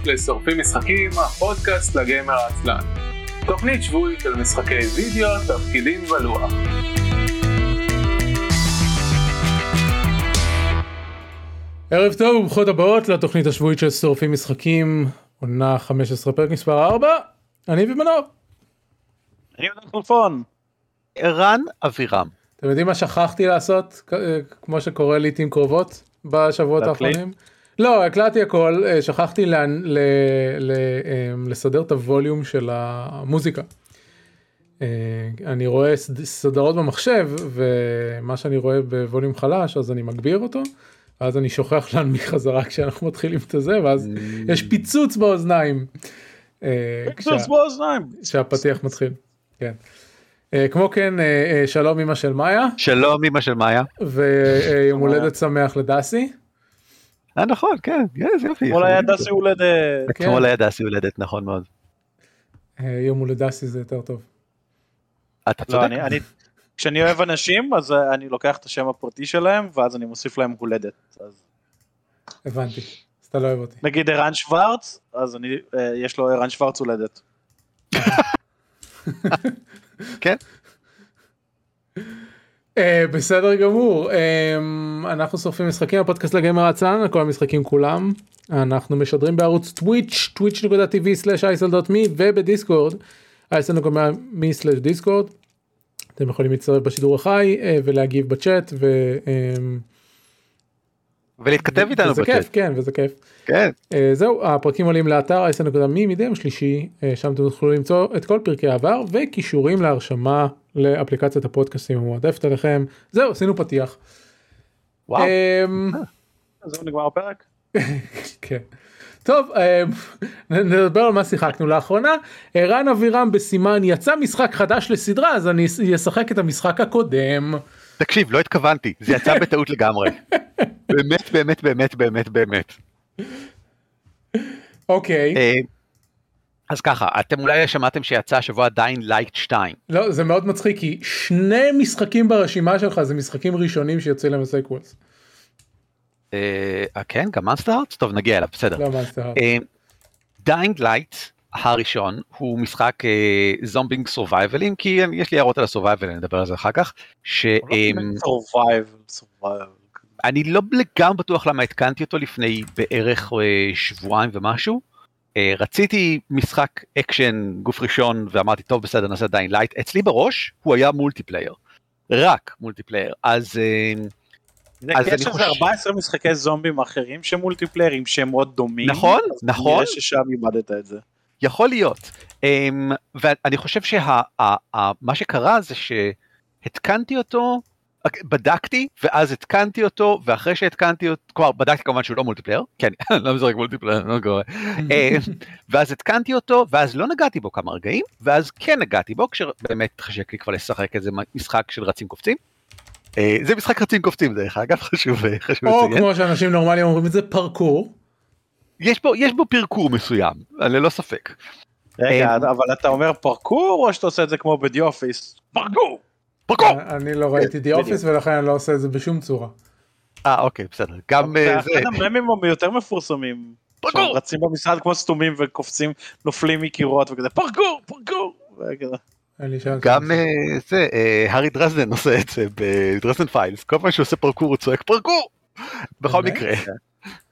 הבאות לשורפים משחקים, הפודקאסט לגיימר העצלן. תוכנית שבועית על משחקי וידאו, תפקידים ולוח. ערב טוב וברוכות הבאות לתוכנית השבועית של שורפים משחקים, עונה 15 פרק מספר 4, אני ומנור. אני יודע חלפון. ערן אבירם. אתם יודעים מה שכחתי לעשות, כמו שקורה לעיתים קרובות בשבועות האחרונים? לא, הקלטתי הכל, אה, שכחתי ל, ל, ל, אמ, לסדר את הווליום של המוזיקה. אה, אני רואה סדרות במחשב ומה שאני רואה בווליום חלש אז אני מגביר אותו ואז אני שוכח להנמיך חזרה כשאנחנו מתחילים את זה ואז. יש פיצוץ באוזניים. אה, פיצוץ באוזניים. כשהפתיח מתחיל. כן. כמו כן שלום אמא של מאיה. שלום אמא של מאיה. ויום הולדת שמח לדסי. אה נכון כן איזה יופי. אתמול היה דסי הולדת. אתמול היה דסי הולדת נכון מאוד. אה, יום הולדת דסי זה יותר טוב. אתה לא, צודק. כשאני אוהב אנשים אז אה, אני לוקח את השם הפרטי שלהם ואז אני מוסיף להם הולדת. הבנתי. אז אתה לא אוהב אותי. נגיד ערן שוורץ אז אה, יש לו ערן שוורץ הולדת. כן. Uh, בסדר גמור, um, אנחנו שורפים משחקים, הפודקאסט לגמר עצלן, כל המשחקים כולם. אנחנו משדרים בערוץ טוויץ', twitch.tv/isl.me ובדיסקורד, isl.me/דיסקורד. אתם יכולים להצטרף בשידור החי uh, ולהגיב בצ'אט ו... Um, ולהתכתב איתנו בצ'אט. כיף, כן, וזה כיף. כן. Uh, זהו, הפרקים עולים לאתר isl.me מדי יום שלישי, uh, שם אתם תוכלו למצוא את כל פרקי העבר וכישורים להרשמה לאפליקציית הפודקאסטים המועדפת עליכם. זהו, עשינו פתיח. וואו. אמ, זהו נגמר הפרק? כן. טוב, אמ, נדבר על מה שיחקנו לאחרונה. ערן אבירם בסימן יצא משחק חדש לסדרה אז אני אשחק את המשחק הקודם. תקשיב, לא התכוונתי, זה יצא בטעות לגמרי. באמת, באמת, באמת, באמת, באמת. אוקיי. אה, אז ככה, אתם אולי שמעתם שיצא השבוע Dying Light 2. לא, זה מאוד מצחיק כי שני משחקים ברשימה שלך זה משחקים ראשונים שיוצא להם ה sequels. אה, כן, גם Monster טוב נגיע אליו, בסדר. לא Monster Dying Light הראשון הוא משחק זומבים אה, survival אם כי יש לי הערות על ה survival נדבר על זה אחר כך. ש, אמ, אני לא לגמרי בטוח למה התקנתי אותו לפני בערך שבועיים ומשהו. אה, רציתי משחק אקשן גוף ראשון ואמרתי טוב בסדר נעשה Dying Light אצלי בראש הוא היה multiplayer רק multiplayer אז. אה, אז יש איזה 14 משחקי זומבים אחרים ש multiplayer ים שהם מאוד דומים. נכון, נכון. נראה ששם איבדת את זה. יכול להיות. אמ, ואני חושב שמה שקרה זה שהתקנתי אותו בדקתי ואז התקנתי אותו ואחרי שהתקנתי אותו כבר בדקתי כמובן שהוא לא multiplayer כן לא משחק multiplayer לא קורה אה, ואז התקנתי אותו ואז לא נגעתי בו כמה רגעים ואז כן נגעתי בו כשבאמת חשק לי כבר לשחק איזה משחק של רצים קופצים. אה, זה משחק רצים קופצים דרך אגב חשוב חשוב או כמו שאנשים נורמליים אומרים את זה פרקור. יש בו יש בו פרקור מסוים ללא ספק. רגע אה, אבל אתה אומר פרקור או שאתה עושה את זה כמו בדיופיס פרקור. פרקור! אני לא ראיתי די אופיס ולכן אני לא עושה את זה בשום צורה. אה אוקיי בסדר גם אה, זה. אחד הממים היותר מפורסמים. פרקור! רצים במשרד כמו סתומים וקופצים נופלים מקירות וכזה פרקור פרקור. גם אה, זה הארי דרזדן עושה את זה ב Dresden Files כל פעם שהוא עושה פרקור הוא צועק פרקור בכל מקרה.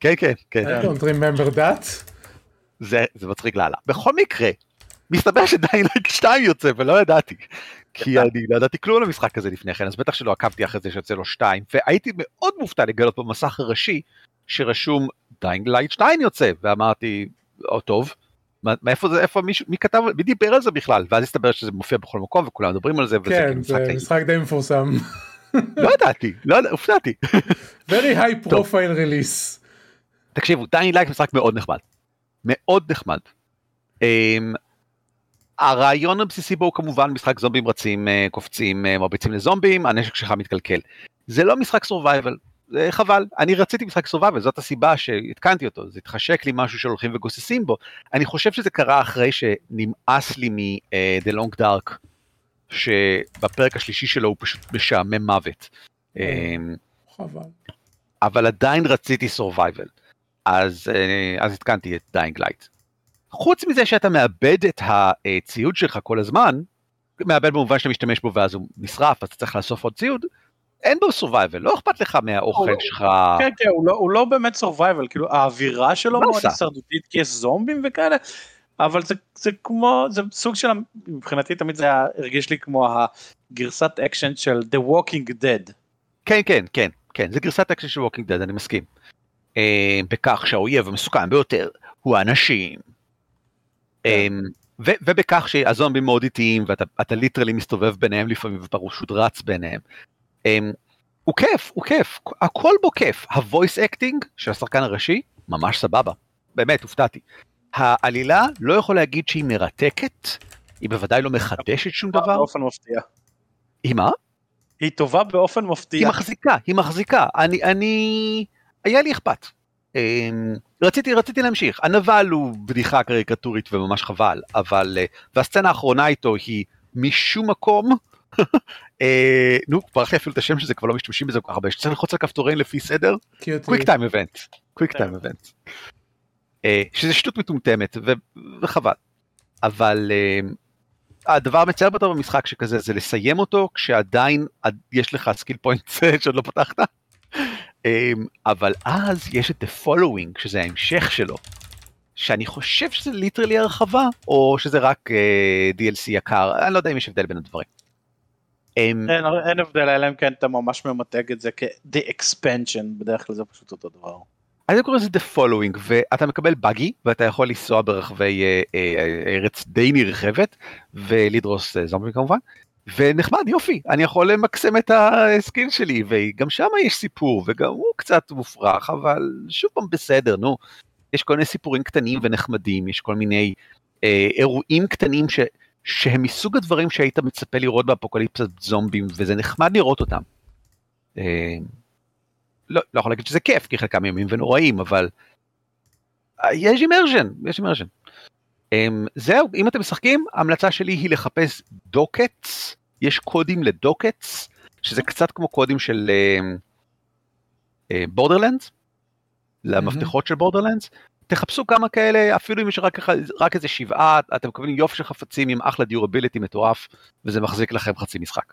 כן כן כן. זה מצחיק לאללה. בכל מקרה מסתבר ש Dying Light 2 יוצא ולא ידעתי. כי אני לא ידעתי כלום על המשחק הזה לפני כן, אז בטח שלא עקבתי אחרי זה שיוצא לו 2, והייתי מאוד מופתע לגלות במסך הראשי שרשום Dying Light 2 יוצא, ואמרתי, או טוב, מאיפה זה, איפה מישהו, מי כתב, מי דיבר על זה בכלל, ואז הסתבר שזה מופיע בכל מקום וכולם מדברים על זה, וזה כן, זה משחק די מפורסם. לא ידעתי, לא הופתעתי. very high profile release. תקשיבו, Dying Light משחק מאוד נחמד. מאוד נחמד. אמ, הרעיון הבסיסי בו הוא כמובן משחק זומבים רצים, אה, קופצים, אה, מרביצים לזומבים, הנשק שלך מתקלקל. זה לא משחק survival, זה חבל. אני רציתי משחק survival, זאת הסיבה שהתקנתי אותו, זה התחשק לי משהו שהולכים וגוססים בו. אני חושב שזה קרה אחרי שנמאס לי מ-The Long Dark, שבפרק השלישי שלו הוא פשוט משעמם מוות. אמ, חבל. אבל עדיין רציתי survival. אז, אז התקנתי את Dying Light. חוץ מזה שאתה מאבד את הציוד שלך כל הזמן, מאבד במובן שאתה משתמש בו ואז הוא נשרף, אז אתה צריך לאסוף עוד ציוד, אין בו survival, לא אכפת לך מהאוכל שלך. כן, כן, הוא לא, הוא לא באמת survival, כאילו האווירה שלו מאוד הישרדותית, כי יש זומבים וכאלה, אבל זה, זה כמו, זה סוג של, מבחינתי תמיד זה היה, הרגיש לי כמו הגרסת אקשן של The Walking Dead. כן, כן, כן, כן, זה גרסת אקשן של Walking Dead, אני מסכים. אה, בכך שהאויב המסוכן ביותר הוא האנשים. כן. ו- ובכך שהזומבים מאוד איטיים ואתה literally מסתובב ביניהם לפעמים ופשוט רץ ביניהם. אמ, הוא כיף, הוא כיף, הכל בו כיף. ה voice acting של השחקן הראשי, ממש סבבה. באמת, הופתעתי. העלילה, לא יכול להגיד שהיא מרתקת, היא בוודאי לא מחדשת שום דבר. באופן מפתיע. היא מה? היא טובה באופן מפתיע. היא מחזיקה, היא מחזיקה. אני, אני... היה לי אכפת. רציתי, רציתי להמשיך. הנבל הוא בדיחה קריקטורית וממש חבל, אבל... אה, והסצנה האחרונה איתו היא משום מקום אה, נו, כבר שכחתי אפילו את השם שזה כבר לא משתמשים בזה כל כך הרבה, שצריך ללחוץ על כפתורים לפי סדר, quick time event, quick time event. שזה שטות מטומטמת וחבל. אבל אה, הדבר המצער ביותר במשחק שכזה זה לסיים אותו כשעדיין יש לך skill point שעוד לא פתחת. אה, אבל אז יש את The Following שזה ההמשך שלו. שאני חושב שזה ליטרלי הרחבה או שזה רק DLC יקר אני לא יודע אם יש הבדל בין הדברים. אין, אין הבדל אלא אם כן אתה ממש ממתג את זה כ-the expansion בדרך כלל זה פשוט אותו דבר. אני קורא לזה the following ואתה מקבל בגי ואתה יכול לנסוע ברחבי אה, אה, ארץ די נרחבת ולדרוס אה, זומבים כמובן ונחמד יופי אני יכול למקסם את הסקין שלי וגם שם יש סיפור וגם הוא קצת מופרך אבל שוב פעם בסדר נו יש כל מיני סיפורים קטנים ונחמדים יש כל מיני אה, אירועים קטנים ש... שהם מסוג הדברים שהיית מצפה לראות באפוקליפסת זומבים וזה נחמד לראות אותם. אה, לא, לא יכול להגיד שזה כיף כי חלקם ימים ונוראים אבל אה, יש אימרז'ן יש אימרז'ן. אמ, זהו אם אתם משחקים ההמלצה שלי היא לחפש dockets יש קודים ל dockets שזה קצת כמו קודים של Borderlands אה, אה, למפתחות של Borderlands תחפשו כמה כאלה, אפילו אם יש רק, רק איזה שבעה, אתם מקבלים יופי של חפצים עם אחלה durability מטורף, וזה מחזיק לכם חצי משחק.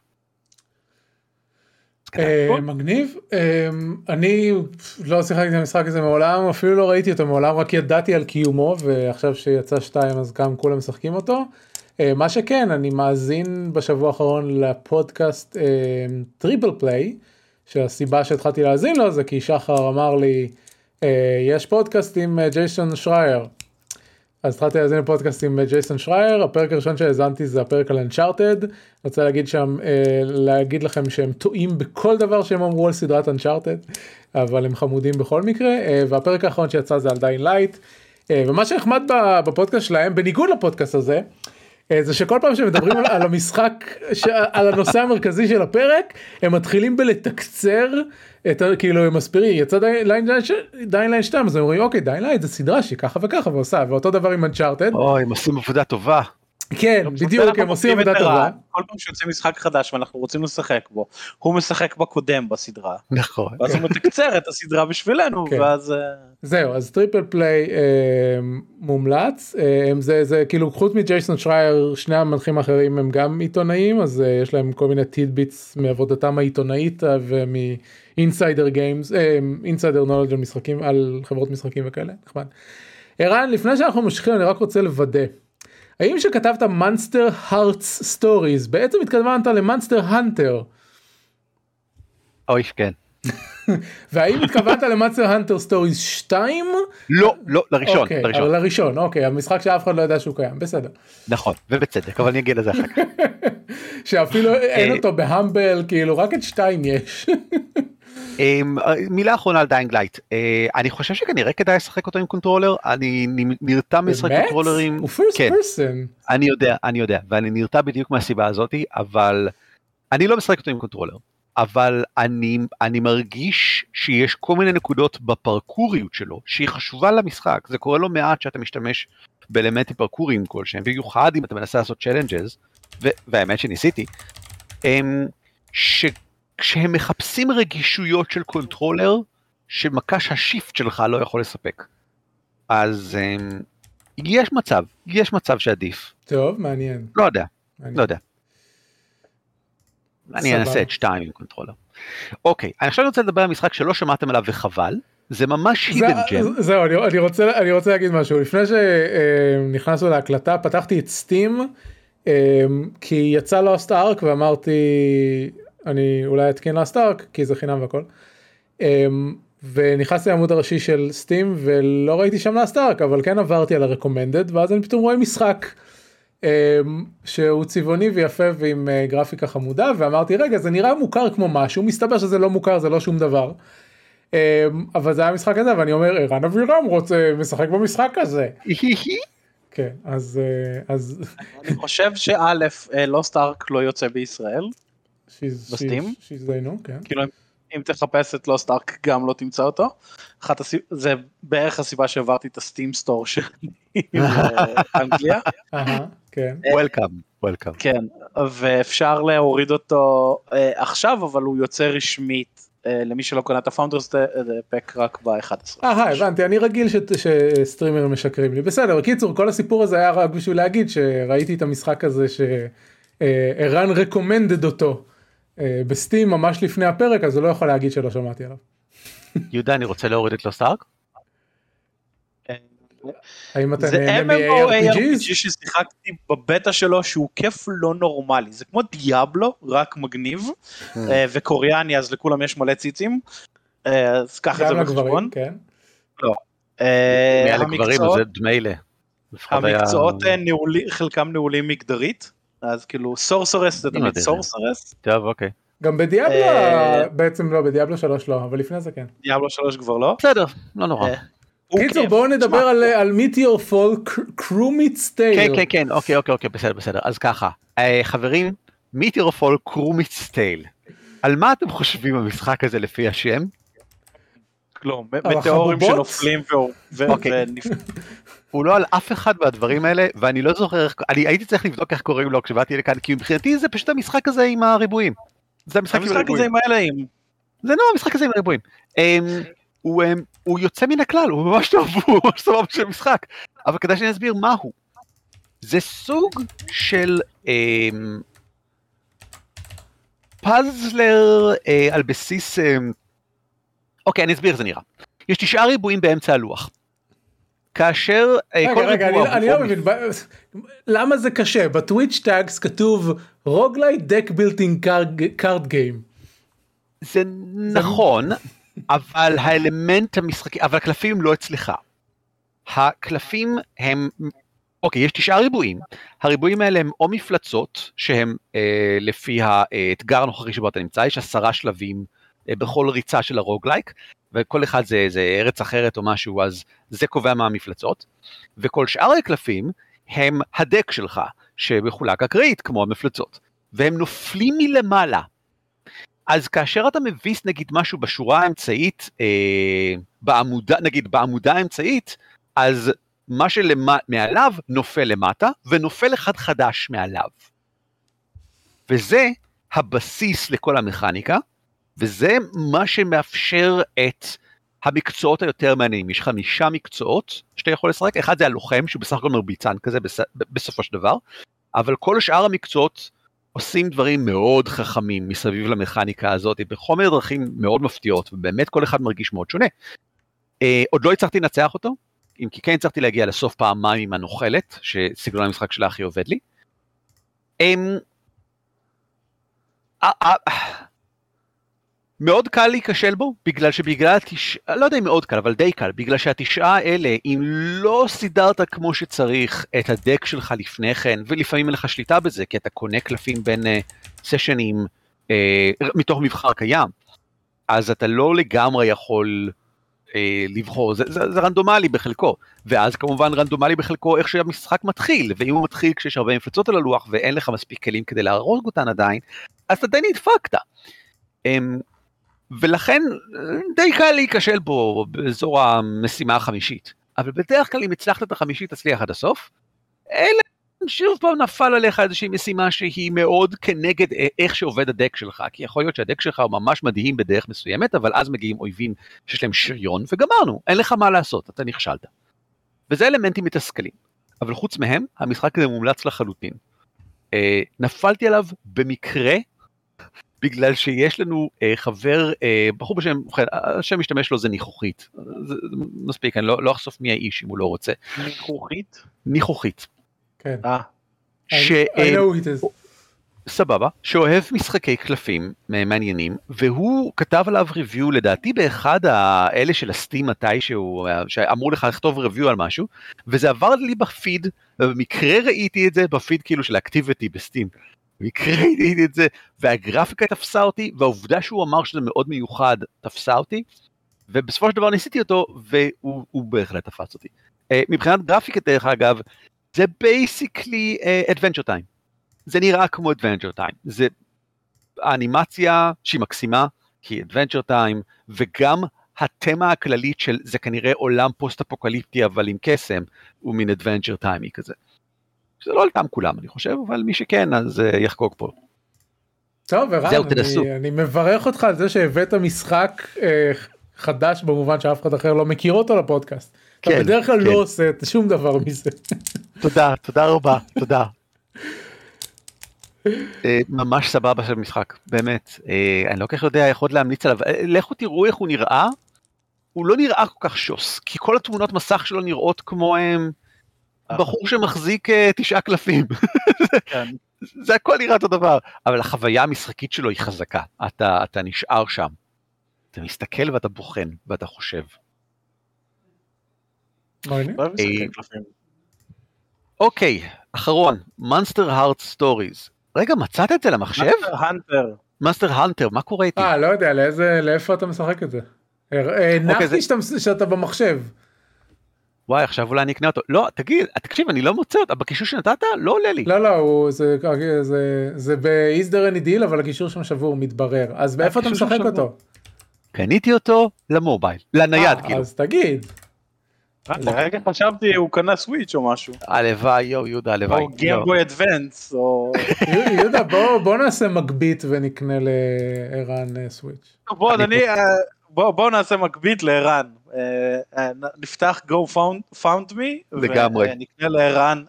אה, מגניב, אה, אני לא שיחקתי את המשחק הזה מעולם, אפילו לא ראיתי אותו מעולם, רק ידעתי על קיומו, ועכשיו שיצא שתיים אז גם כולם משחקים אותו. אה, מה שכן, אני מאזין בשבוע האחרון לפודקאסט Triple Click, שהסיבה שהתחלתי להאזין לו זה כי שחר אמר לי, אה, יש פודקאסט עם אה, ג'ייסון שרייר. אז התחלתי להאזין לפודקאסט עם אה, ג'ייסון שרייר, הפרק הראשון שהאזנתי זה הפרק על Uncharted. אני רוצה להגיד שם, להגיד לכם שהם טועים בכל דבר שהם אמרו על סדרת Uncharted, אבל הם חמודים בכל מקרה, והפרק האחרון שיצא זה על Dying Light. ומה שנחמד בפודקאסט שלהם, בניגוד לפודקאסט הזה, זה שכל פעם שמדברים על המשחק, על הנושא המרכזי של הפרק, הם מתחילים בלתקצר את כאילו הם מסבירים יצא Dying Light 2 אז הם אומרים אוקיי Dying Light זה סדרה שהיא ככה וככה ועושה ואותו דבר עם Uncharted. אוי הם עושים עבודה טובה. כן בדיוק הם עושים עבודה טובה. כל פעם שיוצא משחק חדש ואנחנו רוצים לשחק בו הוא משחק בקודם בסדרה. נכון. ואז הוא מתקצר את הסדרה בשבילנו כן. ואז. אה, זהו אז Triple Click אה, מומלץ אה, זה זה כאילו חוץ מג'ייסון שרייר שני המנחים האחרים הם גם עיתונאים אז אה, יש להם כל מיני tidbits מעבודתם העיתונאית אה, ומ... insider games insider knowledge על משחקים על חברות משחקים וכאלה נחמד. ערן לפני שאנחנו ממשיכים אני רק רוצה לוודא. האם שכתבת Monster Hearts Stories בעצם התכוונת ל Monster Hunter. אוי כן. והאם התכוונת ל Monster Hunter Stories 2? לא, לא, לראשון, אוקיי, לראשון. לראשון, אוקיי, המשחק שאף אחד לא יודע שהוא קיים, בסדר. נכון, ובצדק, אבל אני אגיע לזה אחר כך. שאפילו אין אה, אותו ב Humble, כאילו רק את 2 יש. אמ, מילה אחרונה על Dying Light אני חושב שכנראה כדאי לשחק אותו עם controller. אני נרתע משחק קונטרולרים. הוא כן, אני יודע אני יודע ואני נרתע בדיוק מהסיבה הזאתי אבל אני לא משחק אותו עם controller. אבל אני אני מרגיש שיש כל מיני נקודות בפרקוריות שלו שהיא חשובה למשחק. זה קורה לא מעט שאתה משתמש באלמנטים פרקוריים כלשהם במיוחד אם אתה מנסה לעשות challenges והאמת שניסיתי. אמ, ש... כשהם מחפשים רגישויות של controller, שמקש ה Shift שלך לא יכול לספק. אז אמ, יש מצב, יש מצב שעדיף. טוב, מעניין. לא יודע, מעניין. לא יודע. אני אנסה את שתיים עם controller. אוקיי, אני עכשיו רוצה לדבר על משחק שלא שמעתם עליו וחבל, זה ממש hidden gem. זהו, אני, אני, רוצה, אני רוצה להגיד משהו, לפני שנכנסנו להקלטה פתחתי את Steam, כי יצא Lost Ark ואמרתי אני אולי אתקין Lost Ark כי זה חינם והכל. ונכנסתי לעמוד הראשי של Steam ולא ראיתי שם Lost Ark אבל כן עברתי על ה recommended ואז אני פתאום רואה משחק שהוא צבעוני ויפה ועם גרפיקה חמודה ואמרתי רגע זה נראה מוכר כמו משהו מסתבר שזה לא מוכר זה לא שום דבר. אבל זה היה משחק הזה ואני אומר ערן אבירם רוצה משחק במשחק הזה. כן אז אז אני חושב שא' לוסט ארק לא יוצא בישראל. בסטים? שיזדיינו, כן. כאילו אם תחפש את לוסט ארק גם לא תמצא אותו. אחת הסיב... זה בערך הסיבה שהעברתי את הסטים סטור שלי לאנגליה. כן. וולקאם, וולקאם. כן, ואפשר להוריד אותו עכשיו אבל הוא יוצא רשמית למי שלא קונה את הפאונדרס פק רק ב-11. אה הבנתי אני רגיל שסטרימרים משקרים לי בסדר קיצור כל הסיפור הזה היה רק בשביל להגיד שראיתי את המשחק הזה שערן רקומנדד אותו. בסטים ממש לפני הפרק אז הוא לא יכול להגיד שלא שמעתי עליו. יהודה אני רוצה להוריד את Lost Ark. האם אתה נהנה מ-ARPGs? ששיחקתי בבטא שלו שהוא כיף לא נורמלי זה כמו Diablo רק מגניב וקוריאני אז לכולם יש מלא ציצים אז קח את זה בחשבון. לא. המקצועות חלקם נעולים מגדרית אז כאילו sorceress זה תמיד sorceress. טוב אוקיי. גם ב Diablo בעצם לא ב Diablo 3 לא אבל לפני זה כן. Diablo 3 כבר לא. בסדר לא נורא. קיצור בואו נדבר על Meteorfall Krumit's Tale. כן כן כן אוקיי אוקיי אוקיי בסדר בסדר אז ככה חברים Meteorfall Krumit's Tale. על מה אתם חושבים המשחק הזה לפי השם? כלום, מטאורים שנופלים הוא לא על אף אחד מהדברים האלה ואני לא זוכר אני הייתי צריך לבדוק איך קוראים לו כשבאתי לכאן כי מבחינתי זה פשוט המשחק הזה עם הריבועים. זה המשחק הזה עם האלוהים. זה לא המשחק הזה עם הריבועים. הוא, הוא יוצא מן הכלל הוא ממש טוב הוא ממש סבבה של משחק אבל כדאי שאני אסביר מה הוא. זה סוג של אמ, פאזלר אה, על בסיס אה, אוקיי אני אסביר איך זה נראה. יש תשעה ריבועים באמצע הלוח. כאשר רגע, רגע, אני, אני לא מבין למה זה קשה ב Twitch tags כתוב roguelite deck building card game. זה נכון אבל האלמנט המשחקי אבל הקלפים לא אצלך. הקלפים הם אוקיי יש תשעה ריבועים הריבועים האלה הם או מפלצות שהם אה, לפי האתגר הנוכחי שבו אתה נמצא יש עשרה שלבים אה, בכל ריצה של ה roguelike וכל אחד זה, זה ארץ אחרת או משהו, אז זה קובע מה המפלצות. וכל שאר הקלפים הם הדק שלך, שמחולק אקראית כמו המפלצות, והם נופלים מלמעלה. אז כאשר אתה מביס נגיד משהו בשורה האמצעית, אה, בעמודה, נגיד בעמודה האמצעית, אז מה שמעליו נופל למטה, ונופל אחד חדש מעליו. וזה הבסיס לכל המכניקה, וזה מה שמאפשר את המקצועות היותר מעניינים. יש חמישה מקצועות שאתה יכול לשחק, אחד זה הלוחם שהוא בסך הכל מרביצן כזה בס... בסופו של דבר, אבל כל שאר המקצועות עושים דברים מאוד חכמים מסביב למכניקה הזאת בחומר דרכים מאוד מפתיעות ובאמת כל אחד מרגיש מאוד שונה. אה, עוד לא הצלחתי לנצח אותו, אם כי כן הצלחתי להגיע לסוף פעמיים עם הנוכלת, שסגנון המשחק שלה הכי עובד לי. אה, אה, מאוד קל להיכשל בו, בגלל שבגלל התשעה, לא יודע אם מאוד קל, אבל די קל, בגלל שהתשעה האלה, אם לא סידרת כמו שצריך את הדק שלך לפני כן, ולפעמים אין לך שליטה בזה, כי אתה קונה קלפים בין uh, סשנים uh, מתוך מבחר קיים, אז אתה לא לגמרי יכול uh, לבחור, זה, זה, זה רנדומלי בחלקו, ואז כמובן רנדומלי בחלקו איך שהמשחק מתחיל, ואם הוא מתחיל כשיש הרבה מפלצות על הלוח ואין לך מספיק כלים כדי להרוג אותן עדיין, אז אתה די נדפקת. Um, ולכן די קל להיכשל בו באזור המשימה החמישית. אבל בדרך כלל אם הצלחת את החמישית תצליח עד הסוף, אלה שוב פעם נפל עליך איזושהי משימה שהיא מאוד כנגד איך שעובד הדק שלך, כי יכול להיות שהדק שלך הוא ממש מדהים בדרך מסוימת, אבל אז מגיעים אויבים שיש להם שריון, וגמרנו, אין לך מה לעשות, אתה נכשלת. וזה אלמנטים מתסכלים. אבל חוץ מהם, המשחק הזה מומלץ לחלוטין. אה, נפלתי עליו במקרה, בגלל שיש לנו אה, חבר, אה, בחור בשם, השם משתמש לו זה ניחוחית. זה, זה מספיק, אני לא, לא אחשוף מי האיש אם הוא לא רוצה. ניחוחית? ניחוחית. כן. אה. ש... I know it is. סבבה, שאוהב משחקי קלפים מעניינים, והוא כתב עליו ריוויו לדעתי באחד האלה של הסטים מתישהו, שאמרו לך לכתוב ריוויו על משהו, וזה עבר לי בפיד, ובמקרה ראיתי את זה בפיד כאילו של ה activity ב Steam. במקרה ראיתי את זה, והגרפיקה תפסה אותי, והעובדה שהוא אמר שזה מאוד מיוחד תפסה אותי, ובסופו של דבר ניסיתי אותו, והוא בהחלט תפס אותי. אה, מבחינת גרפיקה דרך אגב, זה basically Adventure Time. זה נראה כמו Adventure Time, זה האנימציה שהיא מקסימה, כי Adventure Time, וגם התמה הכללית של זה כנראה עולם פוסט אפוקליפטי אבל עם קסם, הוא מין Adventure Time כזה. זה לא על טעם כולם אני חושב, אבל מי שכן אז uh, יחגוג פה. טוב, ערן, אני, אני מברך אותך על זה שהבאת משחק אה, חדש במובן שאף אחד אחר לא מכיר אותו לפודקאסט. כן, אתה בדרך כלל כן. לא עושה שום דבר מזה. תודה, תודה רבה, תודה. אה, ממש סבבה של משחק, באמת. אה, אני לא כל כך יודע, יכול להמליץ עליו. אה, לכו תראו איך הוא נראה. הוא לא נראה כל כך שוס, כי כל התמונות מסך שלו נראות כמו בחור שמחזיק תשעה קלפים. כן. זה הכל נראה אותו דבר, אבל החוויה המשחקית שלו היא חזקה, אתה, אתה נשאר שם. אתה מסתכל ואתה בוחן ואתה חושב. אוקיי, אחרון, Monster Heart Stories. רגע, מצאת את זה למחשב? Monster Hunter. מה קורה איתי? אה, לא יודע, לאיזה, לאיפה אתה משחק את זה? הנחתי אוקיי, שאתה במחשב. וואי, עכשיו אולי אני אקנה אותו. לא, תגיד, תקשיב, אני לא מוצא אותו, בקישור שנתת לא עולה לי. לא, לא, הוא, זה, זה, זה אין דיל, אבל הקישור שם שבור, מתברר. אז באיפה אתה משחק אותו? קניתי אותו למובייל, לנייד, אה, כאילו. אז תגיד. לרגע חשבתי הוא קנה Switch או משהו. הלוואי יו יהודה הלוואי. או Game Boy Advance או... יהודה בוא נעשה מגבית ונקנה לערן אה, Switch. בוא אדוני אה, בוא נעשה מגבית לערן. אה, נפתח GoFundMe ונקנה לערן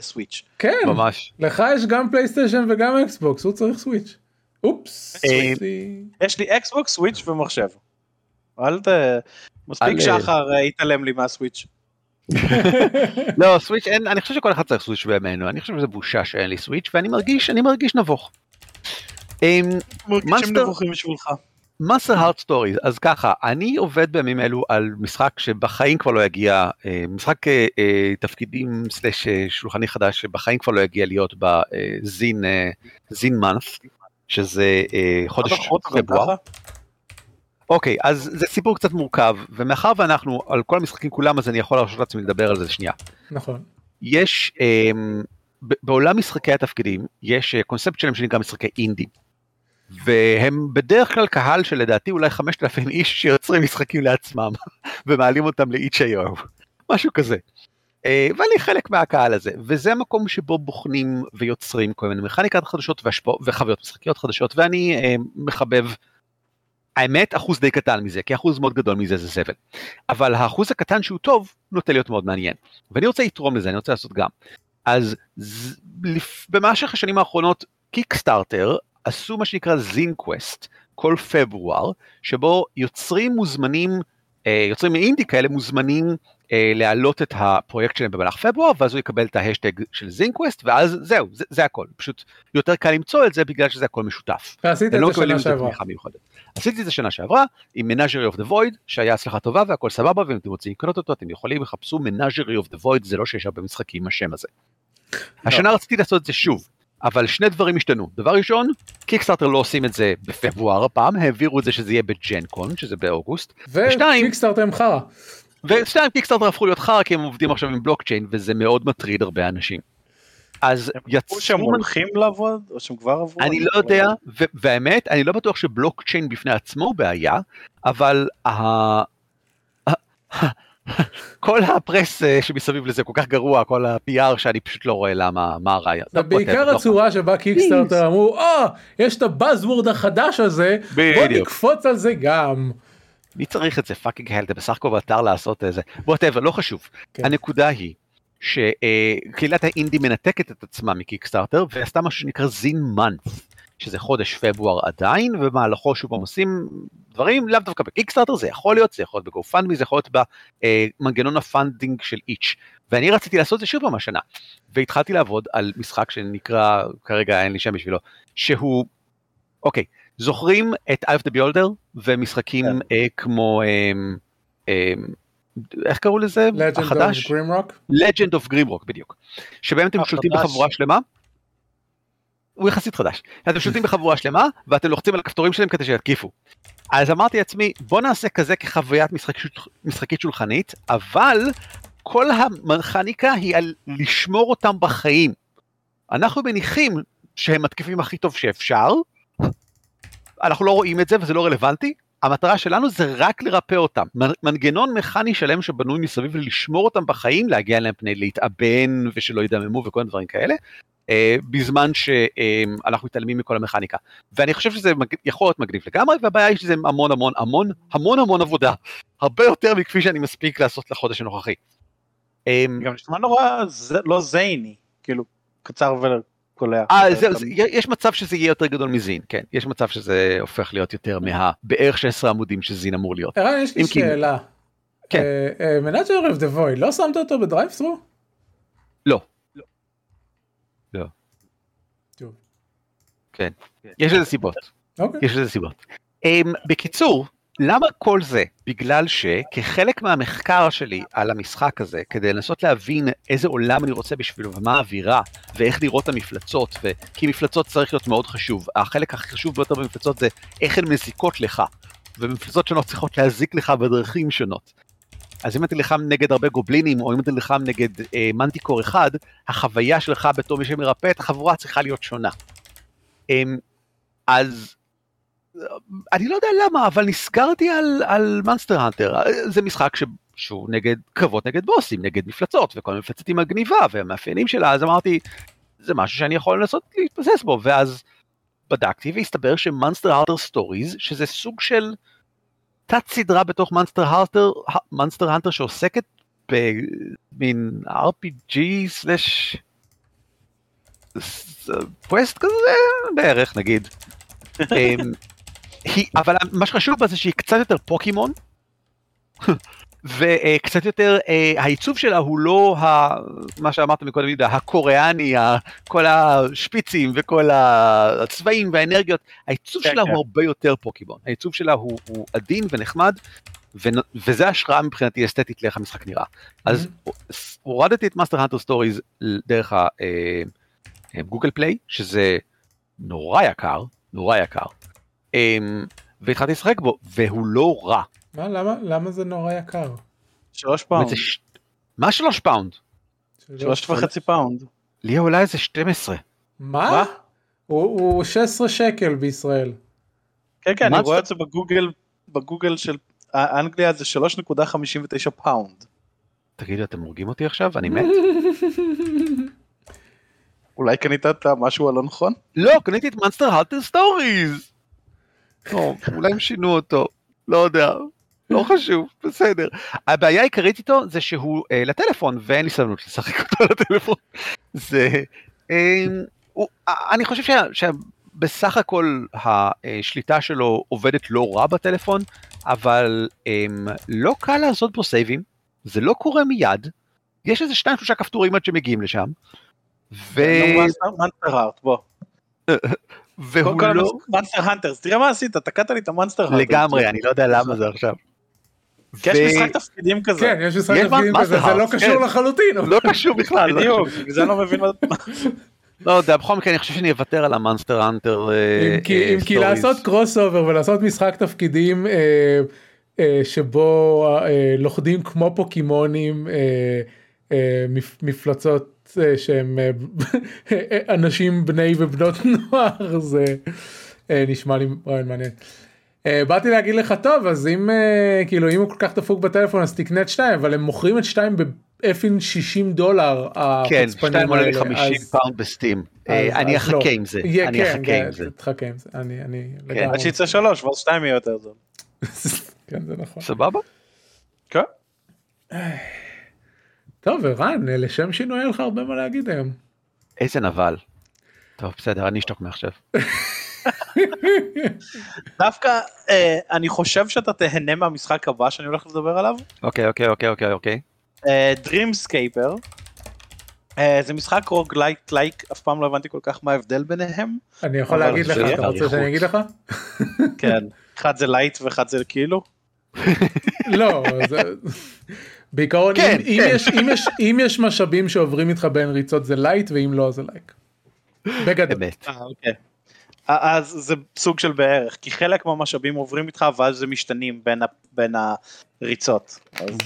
Switch. כן. ממש. לך יש גם PlayStation וגם Xbox הוא צריך Switch. אופס. יש לי Xbox סוויץ' ומחשב. אל ת... מספיק שחר אה, התעלם לי מהסוויץ'. לא סוויץ' אין אני חושב שכל אחד צריך סוויץ' בימינו אני חושב שזה בושה שאין לי סוויץ' ואני מרגיש אני מרגיש נבוך. Monster Hunter Stories אז ככה אני עובד בימים אלו על משחק שבחיים כבר לא יגיע אה, משחק אה, תפקידים slash שולחני חדש שבחיים כבר לא יגיע להיות בזין זין מאנס שזה חודש פברואר. אוקיי, אז זה סיפור קצת מורכב, ומאחר ואנחנו על כל המשחקים כולם, אז אני יכול להרשות לעצמי לדבר על זה שנייה. נכון. יש, אה, בעולם משחקי התפקידים, יש אה, קונספט שלהם שנקרא משחקי אינדי. והם בדרך כלל קהל שלדעתי אולי 5,000 איש שיוצרים משחקים לעצמם, ומעלים אותם ל-itch.io, משהו כזה. אה, ואני חלק מהקהל הזה, וזה המקום שבו בוחנים ויוצרים כל מיני מכניקות חדשות וחוויות משחקיות חדשות, ואני אה, מחבב. האמת אחוז די קטן מזה כי אחוז מאוד גדול מזה זה זבל אבל האחוז הקטן שהוא טוב נוטה להיות מאוד מעניין. ואני רוצה לתרום לזה אני רוצה לעשות גם. אז ז, לפ, במשך השנים האחרונות Kickstarter עשו מה שנקרא ZineQuest כל פברואר שבו יוצרים מוזמנים אה, יוצרים מאינדי כאלה מוזמנים אה, להעלות את הפרויקט שלהם במהלך פברואר ואז הוא יקבל את ההאשטג של ZineQuest ואז זהו זה, זה הכל פשוט יותר קל למצוא את זה בגלל שזה הכל משותף. ועשית את לא זה שנה שעברה. עשיתי את זה שנה שעברה עם Menagerie of the Void שהיה הצלחה טובה והכל סבבה ואם אתם רוצים לקנות אותו אתם יכולים לחפשו Menagerie of the Void זה לא שיש הרבה משחקים עם השם הזה. לא. השנה רציתי לעשות את זה שוב אבל שני דברים השתנו דבר ראשון Kickstarter לא עושים את זה בפברואר הפעם העבירו את זה שזה יהיה ב Gen Con שזה באוגוסט. ו Kickstarter הם חרא. ושניים Kickstarter הפכו להיות חרא כי הם עובדים עכשיו עם בלוקצ'יין וזה מאוד מטריד הרבה אנשים. אז יצאו... שהם הולכים לעבוד או שהם כבר עברו? אני לא יודע והאמת אני לא בטוח שבלוקצ'יין בפני עצמו בעיה אבל כל הפרס אה, שמסביב לזה כל כך גרוע, כל ה-PR שאני פשוט לא רואה למה, מה הרעיון. בעיקר לא הצורה שבה Kickstarter אמרו, אה, יש את ה buzzword החדש הזה, בוא נקפוץ על זה גם. מי צריך את זה fucking hell, זה בסך הכל באתר לעשות איזה, whatever, לא חשוב. כן. הנקודה היא שקהילת האינדי מנתקת את עצמה מ Kickstarter ועשתה משהו שנקרא Zine Month. שזה חודש פברואר עדיין, ובמהלכו שוב פעם עושים דברים, לאו דווקא ב Kickstarter, זה יכול להיות, זה יכול להיות ב GoFundMe, זה יכול להיות במנגנון ה funding של itch. ואני רציתי לעשות את זה שוב פעם השנה, והתחלתי לעבוד על משחק שנקרא, כרגע אין לי שם בשבילו, שהוא, אוקיי, זוכרים את Eye of the Beholder ומשחקים yeah. כן. אה, כמו, אה, אה, איך קראו לזה? Legend החדש? of Grimrock? Legend of Grimrock בדיוק. שבהם אתם שולטים בחבורה שלמה. הוא יחסית חדש. אתם שולטים בחבורה שלמה ואתם לוחצים על הכפתורים שלהם כדי שיתקיפו. אז אמרתי לעצמי בוא נעשה כזה כחוויית משחק, משחקית שולחנית אבל כל המכניקה היא על לשמור אותם בחיים. אנחנו מניחים שהם מתקיפים הכי טוב שאפשר. אנחנו לא רואים את זה וזה לא רלוונטי. המטרה שלנו זה רק לרפא אותם. מנגנון מכני שלם שבנוי מסביב לשמור אותם בחיים, להגיע אליהם פני להתאבן ושלא ידממו וכל מיני דברים כאלה. אה, בזמן שאנחנו מתעלמים מכל המכניקה. ואני חושב שזה יכול להיות מגניב לגמרי, והבעיה היא שזה המון המון המון המון המון עבודה, הרבה יותר מכפי שאני מספיק לעשות לחודש הנוכחי. אמ, גם נשמע נורא לא zine י, כאילו קצר וקולע. אה, יש מצב שזה יהיה יותר גדול מזין, כן, יש מצב שזה הופך להיות יותר מה... בערך 16 עמודים שזין אמור להיות. ערן, יש לי שאלה. כן. Menagerie of the Void, לא שמת אותו ב DriveThru? לא. כן, יש לזה סיבות. אוקיי. יש לזה סיבות. Um, בקיצור, למה כל זה? בגלל שכחלק מהמחקר שלי על המשחק הזה, כדי לנסות להבין איזה עולם אני רוצה בשבילו ומה האווירה, ואיך לראות את המפלצות, ו... כי מפלצות צריך להיות מאוד חשוב. החלק הכי חשוב ביותר במפלצות זה איך הן מזיקות לך, ומפלצות שונות צריכות להזיק לך בדרכים שונות. אז אם אתה נלחם נגד הרבה גובלינים, או אם אתה נלחם נגד אה, מנטיקור אחד, החוויה שלך בתור מי שמרפא את החבורה צריכה להיות שונה. אמ, אז אני לא יודע למה, אבל נסגרתי על, על Monster Hunter, זה משחק ש, שהוא נגד קרבות נגד בוסים, נגד מפלצות, וכל מפלצת עם הגניבה והמאפיינים שלה, אז אמרתי, זה משהו שאני יכול לנסות להתבסס בו, ואז בדקתי והסתבר ש Monster Hunter Stories, שזה סוג של תת סדרה בתוך Monster Hunter, Monster Hunter שעוסקת במין RPG סלאש פווסט כזה בערך נגיד. אמ, אבל מה שחשוב בה זה שהיא קצת יותר פוקימון. וקצת יותר אה, העיצוב שלה הוא לא מה שאמרת מקודם הקוריאני כל השפיצים וכל הצבעים והאנרגיות העיצוב כן, שלה הוא כן. הרבה יותר פוקימון העיצוב שלה הוא עדין ונחמד וזה השראה מבחינתי אסתטית לאיך המשחק נראה אז הורדתי את Monster Hunter Stories דרך ה... אה, Google Play, שזה נורא יקר, נורא יקר, אמ, והתחלתי לשחק בו, והוא לא רע. מה, למה, למה זה נורא יקר? שלוש פאונד. ש... מה שלוש פאונד? שלוש וחצי פאונד. לי אולי איזה 12. מה? מה? הוא, הוא 16 שקל בישראל. כן כן, אני רואה את זה בגוגל, בגוגל של אנגליה זה 3.59 פאונד. תגידו, אתם הורגים אותי עכשיו? אני מת? אולי קנית את המשהו הלא נכון? לא, קניתי את Monster Hunter Stories. אולי הם שינו אותו, לא יודע. לא חשוב, בסדר. הבעיה העיקרית איתו זה שהוא אה, לטלפון ואין לי סבלנות לשחק אותו לטלפון. זה... אה, הוא, אני חושב שה, שבסך הכל השליטה שלו עובדת לא רע בטלפון, אבל אה, לא קל לעשות בו סייבים, זה לא קורה מיד, יש איזה שניים שלושה כפתורים עד שמגיעים לשם. ו... מונסטר הארט, בוא. והוא לא... מונסטר הנטרס, תראה מה עשית, תקעת לי את המונסטר הארט. לגמרי, אני לא יודע למה זה עכשיו. יש משחק תפקידים כזה. כן, יש משחק תפקידים כזה, זה לא קשור כן. לחלוטין. לא קשור בכלל. לא בדיוק, זה אני לא מבין מה... לא יודע, בכל מקרה אני חושב שאני אוותר על ה Monster Hunter אם כי לעשות crossover ולעשות משחק תפקידים אה, שבו אה, לוכדים כמו פוקימונים מפלצות אה, שהם אה, אנשים בני ובנות נוער זה אה, נשמע לי רעיון מעניין. Uh, באתי להגיד לך טוב אז אם uh, כאילו אם הוא כל כך דפוק בטלפון אז תקנה את שתיים אבל הם מוכרים את שתיים באפין 60 דולר כן שתיים עולה לי 50 פאונד בסטים אני אחכה לא. עם זה אני אחכה כן, עם זה. תחכה עם זה אני אני כן. עד שיצא שלוש ואז שתיים יהיה יותר זול. כן זה נכון. סבבה? כן. טוב ערן לשם שינוי היה לך הרבה מה להגיד היום. איזה נבל. טוב בסדר אני אשתוק מעכשיו. דווקא אה, אני חושב שאתה תהנה מהמשחק הבא שאני הולך לדבר עליו. אוקיי אוקיי אוקיי אוקיי אוקיי. Dreamscaper. אה, זה משחק roguelike lite אף פעם לא הבנתי כל כך מה ההבדל ביניהם. אני יכול להגיד לך אתה רוצה שאני אגיד לך? כן אחד זה lite ואחד זה like. לא. בעיקרון כן, אם, כן. יש, אם, יש, אם יש משאבים שעוברים איתך בין ריצות זה lite ואם לא זה like. בגדול. אז זה סוג של בערך כי חלק מהמשאבים עוברים איתך ואז זה משתנים בין, בין הריצות. אז...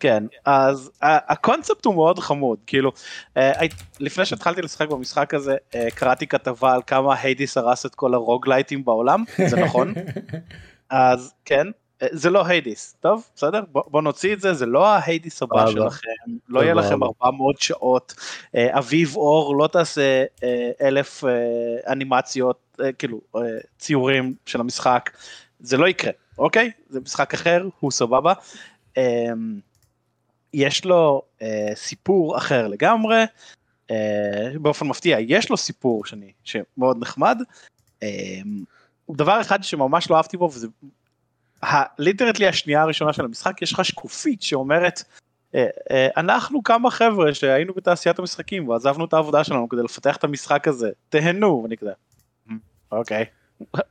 כן אז הקונספט הוא מאוד חמוד כאילו אה, לפני שהתחלתי לשחק במשחק הזה אה, קראתי כתבה על כמה Hades הרס את כל הרוגלייטים בעולם זה נכון אז כן זה לא Hades טוב בסדר? בוא, בוא נוציא את זה זה לא ה Hades הבא שלכם. לא יהיה לכם 400 שעות. אביב אור לא תעשה אלף אנימציות כאילו ציורים של המשחק. זה לא יקרה אוקיי? זה משחק אחר הוא סבבה. יש לו אה, סיפור אחר לגמרי, אה, באופן מפתיע יש לו סיפור שאני, שמאוד נחמד. אה, דבר אחד שממש לא אהבתי בו וזה ליטרטלי השנייה הראשונה של המשחק יש לך שקופית שאומרת אה, אה, אנחנו כמה חבר'ה שהיינו בתעשיית המשחקים ועזבנו את העבודה שלנו כדי לפתח את המשחק הזה תהנו ואני כזה אוקיי.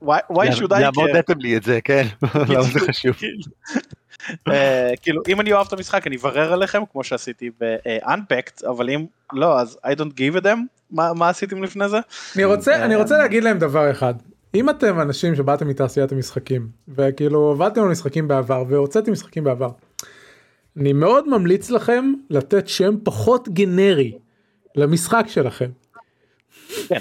why should I care? למה הודיתם לי את זה כן למה זה חשוב. אה, כאילו אם אני אוהב את המשחק אני אברר עליכם כמו שעשיתי ב-unpacked אבל אם לא אז I don't give a them מה עשיתם לפני זה. אני אני רוצה להגיד להם דבר אחד אם אתם אנשים שבאתם מתעשיית המשחקים וכאילו עבדתם על משחקים בעבר והוצאתם משחקים בעבר. אני מאוד ממליץ לכם לתת שם פחות גנרי למשחק שלכם. כן.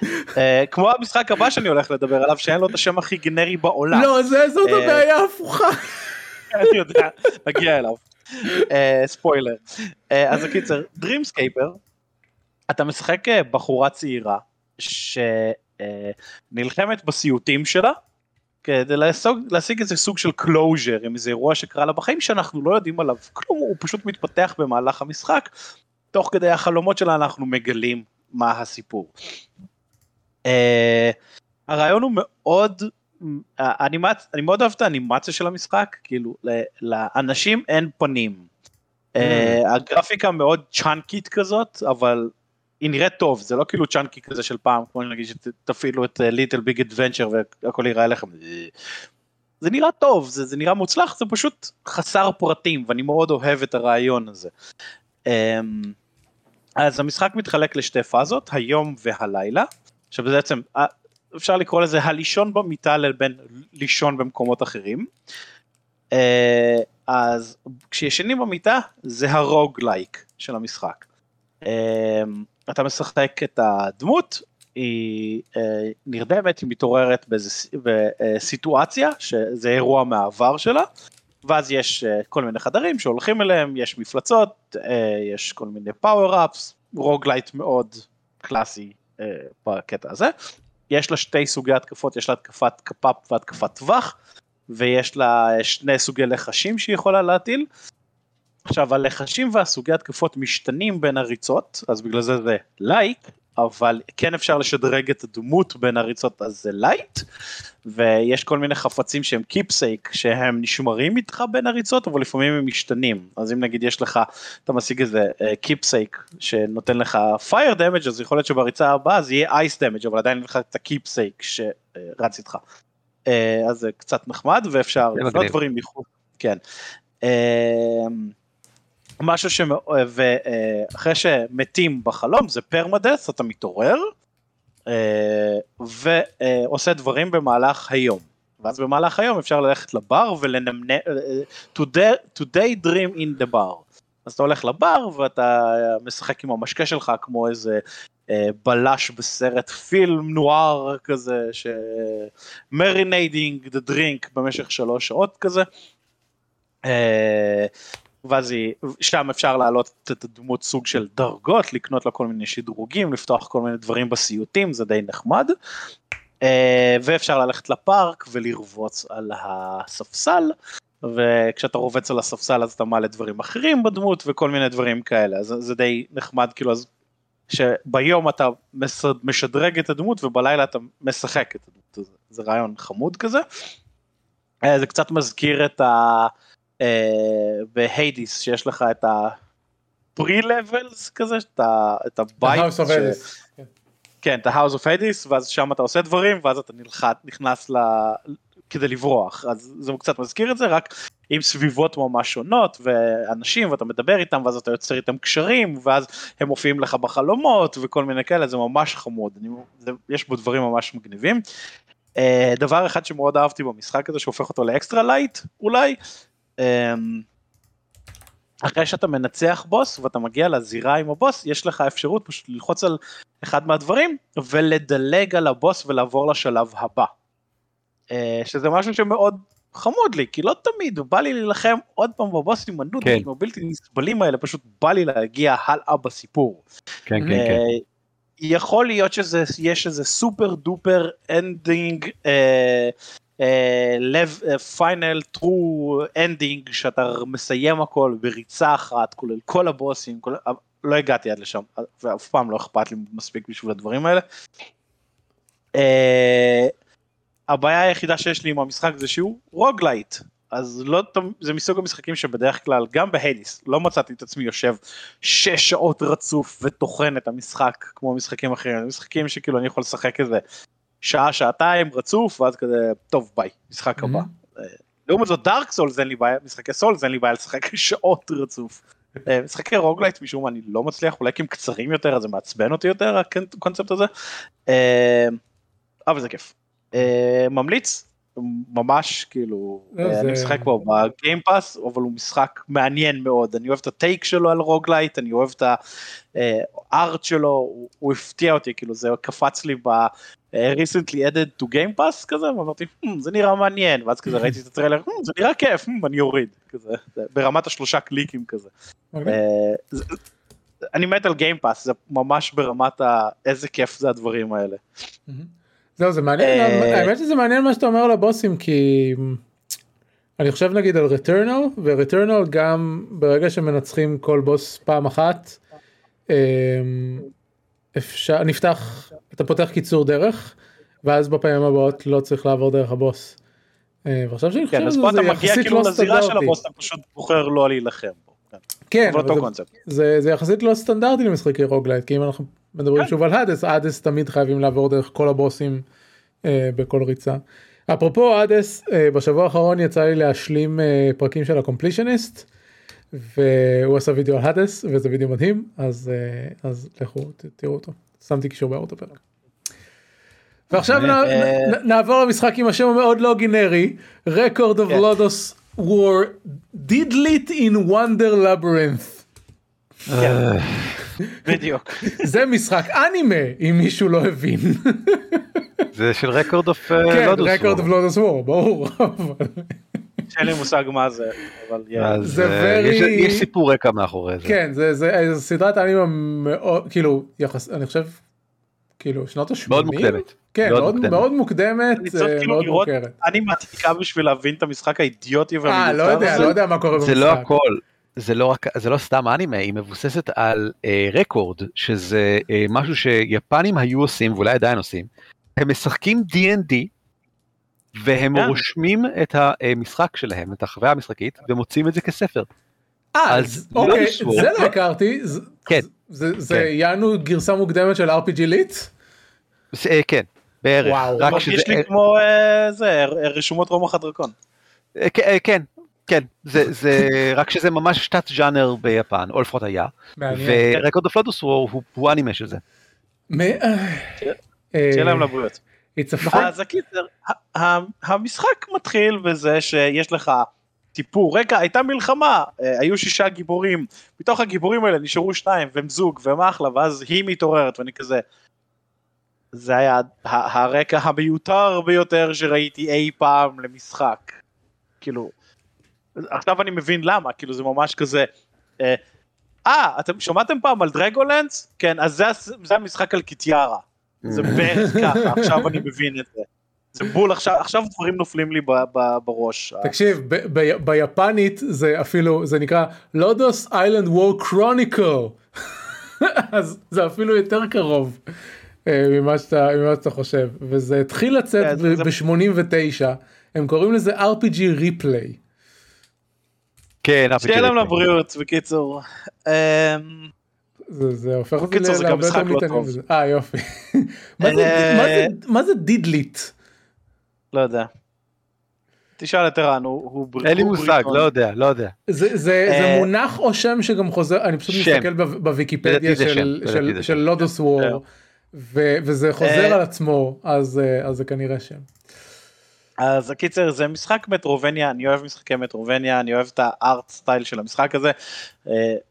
אה, כמו המשחק הבא שאני הולך לדבר עליו שאין לו את השם הכי גנרי בעולם. לא זה זאת אה, הבעיה ההפוכה. אני יודע, נגיע אליו. אה, ספוילר. אה, אז הקיצר, Dreamscaper, אתה משחק אה, בחורה צעירה שנלחמת בסיוטים שלה כדי להשיג, להשיג איזה סוג של closure עם איזה אירוע שקרה לה בחיים שאנחנו לא יודעים עליו כלום הוא פשוט מתפתח במהלך המשחק תוך כדי החלומות שלה אנחנו מגלים מה הסיפור. Uh, הרעיון הוא מאוד האנימצ... אני מאוד אוהב את האנימציה של המשחק, כאילו לאנשים אין פנים. Mm. הגרפיקה מאוד צ'אנקית כזאת, אבל היא נראית טוב, זה לא כאילו צ'אנקי כזה של פעם, כמו נגיד שתפעילו את ליטל ביג אדוונצ'ר והכל יראה לכם. זה נראה טוב, זה, זה נראה מוצלח, זה פשוט חסר פרטים, ואני מאוד אוהב את הרעיון הזה. אמ, אז המשחק מתחלק לשתי פאזות, היום והלילה. עכשיו בעצם אפשר לקרוא לזה הלישון במיטה לבין לישון במקומות אחרים. אה, אז כשישנים במיטה זה הרוג לייק של המשחק. אה, אתה משחק את הדמות, היא אה, נרדמת, היא מתעוררת בסיטואציה שזה אירוע מהעבר שלה, ואז יש כל מיני חדרים שהולכים אליהם, יש מפלצות, יש כל מיני power-ups, roguelite מאוד קלאסי בקטע הזה. יש לה שתי סוגי התקפות, יש לה התקפת קפ"פ והתקפת טווח, ויש לה שני סוגי לחשים שהיא יכולה להטיל. עכשיו הלחשים והסוגי התקפות משתנים בין הריצות, אז בגלל זה זה like, אבל כן אפשר לשדרג את הדמות בין הריצות אז זה lite ויש כל מיני חפצים שהם keepsake שהם נשמרים איתך בין הריצות אבל לפעמים הם משתנים אז אם נגיד יש לך אתה משיג איזה keepsake אה, שנותן לך fire damage אז יכול להיות שבריצה הבאה זה יהיה ice damage אבל עדיין אין לך את ה keepsake שרץ איתך. אה, אז זה קצת נחמד ואפשר לבנות דברים מחוץ. כן. משהו ש... ואחרי שמתים בחלום זה permadeath אתה מתעורר אה, ועושה דברים במהלך היום. ואז במהלך היום אפשר ללכת לבר ולנמנם, to, day dream in the bar. אז אתה הולך לבר ואתה משחק עם המשקה שלך כמו איזה בלש בסרט פילם נואר כזה, ש marinating the drink במשך שלוש שעות כזה. ואז היא, שם אפשר להעלות את הדמות סוג של דרגות, לקנות לה כל מיני שדרוגים, לפתוח כל מיני דברים בסיוטים, זה די נחמד. ואפשר ללכת לפארק ולרבוץ על הספסל, וכשאתה רובץ על הספסל אז אתה מעלה דברים אחרים בדמות וכל מיני דברים כאלה, אז זה די נחמד כאילו אז שביום אתה משדרג את הדמות ובלילה אתה משחק את הדמות, זה, זה רעיון חמוד כזה. אה, זה קצת מזכיר את ה... אה, בהיידיס שיש לך את הפרי לבלס כזה, את הבית. כן. את ה-house of Hades, ואז שם אתה עושה דברים, ואז אתה נלחם, נכנס ל... כדי לברוח, אז זה קצת מזכיר את זה, רק עם סביבות ממש שונות, ואנשים, ואתה מדבר איתם, ואז אתה יוצר איתם קשרים, ואז הם מופיעים לך בחלומות, וכל מיני כאלה, זה ממש חמוד, אני, זה, יש בו דברים ממש מגניבים. אה, דבר אחד שמאוד אהבתי במשחק הזה, שהופך אותו לאקסטרה lite, אולי, אחרי שאתה מנצח בוס ואתה מגיע לזירה עם הבוס יש לך אפשרות פשוט ללחוץ על אחד מהדברים ולדלג על הבוס ולעבור לשלב הבא. אה, שזה משהו שמאוד חמוד לי כי לא תמיד בא לי להילחם עוד פעם בבוסים כן. הבלתי נסבלים האלה פשוט בא לי להגיע הלאה בסיפור. כן כן כן. אה, יכול להיות שזה יש איזה super duper ending אה, final true ending שאתה מסיים הכל בריצה אחת כולל כל הבוסים כל, לא הגעתי עד לשם ואף פעם לא אכפת לי מספיק בשביל הדברים האלה. הבעיה היחידה שיש לי עם המשחק זה שהוא roguelite אז לא זה מסוג המשחקים שבדרך כלל גם ב Hades לא מצאתי את עצמי יושב 6 שעות רצוף וטוחן את המשחק כמו משחקים אחרים משחקים שכאילו אני יכול לשחק איזה שעה שעתיים רצוף ואז כזה טוב ביי משחק הבא. אה, לעומת זאת Dark Souls אין לי בעיה משחקי Souls אין לי בעיה לשחק שעות רצוף. אה, משחקי roguelite משום מה אני לא מצליח אולי כי הם קצרים יותר אז זה מעצבן אותי יותר הקונספט הזה. אה, אבל זה כיף. ממליץ ממש כאילו אני משחק בו ב Game Pass אבל הוא משחק מעניין מאוד אני אוהב את ה take שלו על roguelite אני אוהב את הארט שלו הוא הפתיע אותי כאילו זה קפץ לי. Recently added to game pass כזה ואמרתי זה נראה מעניין ואז כזה ראיתי את הטריילר זה נראה כיף אני אוריד כזה ברמת השלושה קליקים כזה. אני מת על גיימפאס זה ממש ברמת איזה כיף זה הדברים האלה. זהו זה מעניין אה, האמת שזה מעניין מה שאתה אומר לבוסים כי אני חושב נגיד על רטרנל ורטרנל גם ברגע שמנצחים כל בוס פעם אחת אמ, אפשר נפתח אתה פותח קיצור דרך ואז בפעמים הבאות לא צריך לעבור דרך הבוס. אה, ועכשיו שאני כן, חושב שזה יחסית כאילו לא סטנדרטי. של הבוס אתה פשוט בוחר לא להילחם בו. כן, זה, זה, זה יחסית לא סטנדרטי למשחקי roguelite כי אם אנחנו מדברים כן. שוב על Hades, Hades תמיד חייבים לעבור דרך כל הבוסים אה, בכל ריצה. אפרופו Hades, אה, בשבוע האחרון יצא לי להשלים פרקים של ה Completionist, והוא עשה וידאו על Hades, וזה וידאו מדהים, אז, אז לכו תראו אותו. שמתי קישור בהערות הפרק. ועכשיו אה, נעבור למשחק עם השם המאוד לא גנרי, Record of כן. Lodoss War Deedlit in Wonder Labyrinth. אה. בדיוק. זה משחק אנימה אם מישהו לא הבין. זה של Record of Lodoss War. כן, Record of Lodoss War, ברור. אין לי מושג מה זה, אבל זה very... יש, יש סיפור רקע מאחורי זה. כן, זה, זה, זה סדרת אנימה מאוד, כאילו, יחס, אני חושב, כאילו, שנות ה-80. מאוד מוקדמת. כן, מאוד, מאוד מוקדמת, מאוד, מוקדמת כאילו מאוד מוכרת. אני מעתיקה בשביל להבין את המשחק האידיוטי אה, לא יודע, לא יודע מה קורה במשחק. זה לא הכל. זה לא רק זה לא סתם אנימה היא מבוססת על אה, רקורד שזה אה, משהו שיפנים היו עושים ואולי עדיין עושים. הם משחקים D&D והם yeah. כן. רושמים את המשחק שלהם את החוויה המשחקית ומוצאים את זה כספר. אה, אז אוקיי, לא זה לא הכרתי. כן. זה, זה כן. יענו גרסה מוקדמת של RPG ליט? אה, כן, בערך. וואו, רק שזה... יש לי כמו אה, זה, רשומות רומח הדרקון. אה, כן, כן, זה, זה רק שזה ממש תת ז'אנר ביפן, או לפחות היה. ורקורד הפלוטוס הוא אנימה של זה. שיהיה להם לבריאות. אז הקיצר, המשחק מתחיל בזה שיש לך סיפור, רגע, הייתה מלחמה, אה, היו שישה גיבורים, מתוך הגיבורים האלה נשארו שניים, והם זוג, והם אחלה, ואז היא מתעוררת, ואני כזה... זה היה הרקע המיותר ביותר שראיתי אי פעם למשחק. כאילו, עכשיו אני מבין למה, כאילו זה ממש כזה... אה, אה אתם שמעתם פעם על דרגולנס? כן, אז זה, זה המשחק על קיטיארה. זה בערך ככה, עכשיו אני מבין את זה. זה בול עכשיו עכשיו דברים נופלים לי ב, ב, בראש. תקשיב ב, ב, ביפנית זה אפילו זה נקרא לודוס איילנד וור קרוניקל אז זה אפילו יותר קרוב אה, ממה שאתה, ממה שאתה חושב וזה התחיל לצאת yeah, כן, ב-89 הם קוראים לזה RPG ריפליי. כן, שיהיה להם לבריאות בקיצור. אמ, זה, זה הופך אותי להרבה יותר לא מתעניין בזה. אה יופי. מה, זה, אה, מה דידליט? לא יודע. תשאל את ערן, הוא... אין לי מושג, לא יודע, לא יודע. זה, זה, זה אה, מונח או שם שגם חוזר, אני פשוט מסתכל בוויקיפדיה של לודוס וור, וזה חוזר אה, על עצמו, אז זה כנראה שם. אז הקיצר זה משחק מטרובניה, אני אוהב משחקי מטרובניה, אני אוהב את הארט סטייל של המשחק הזה.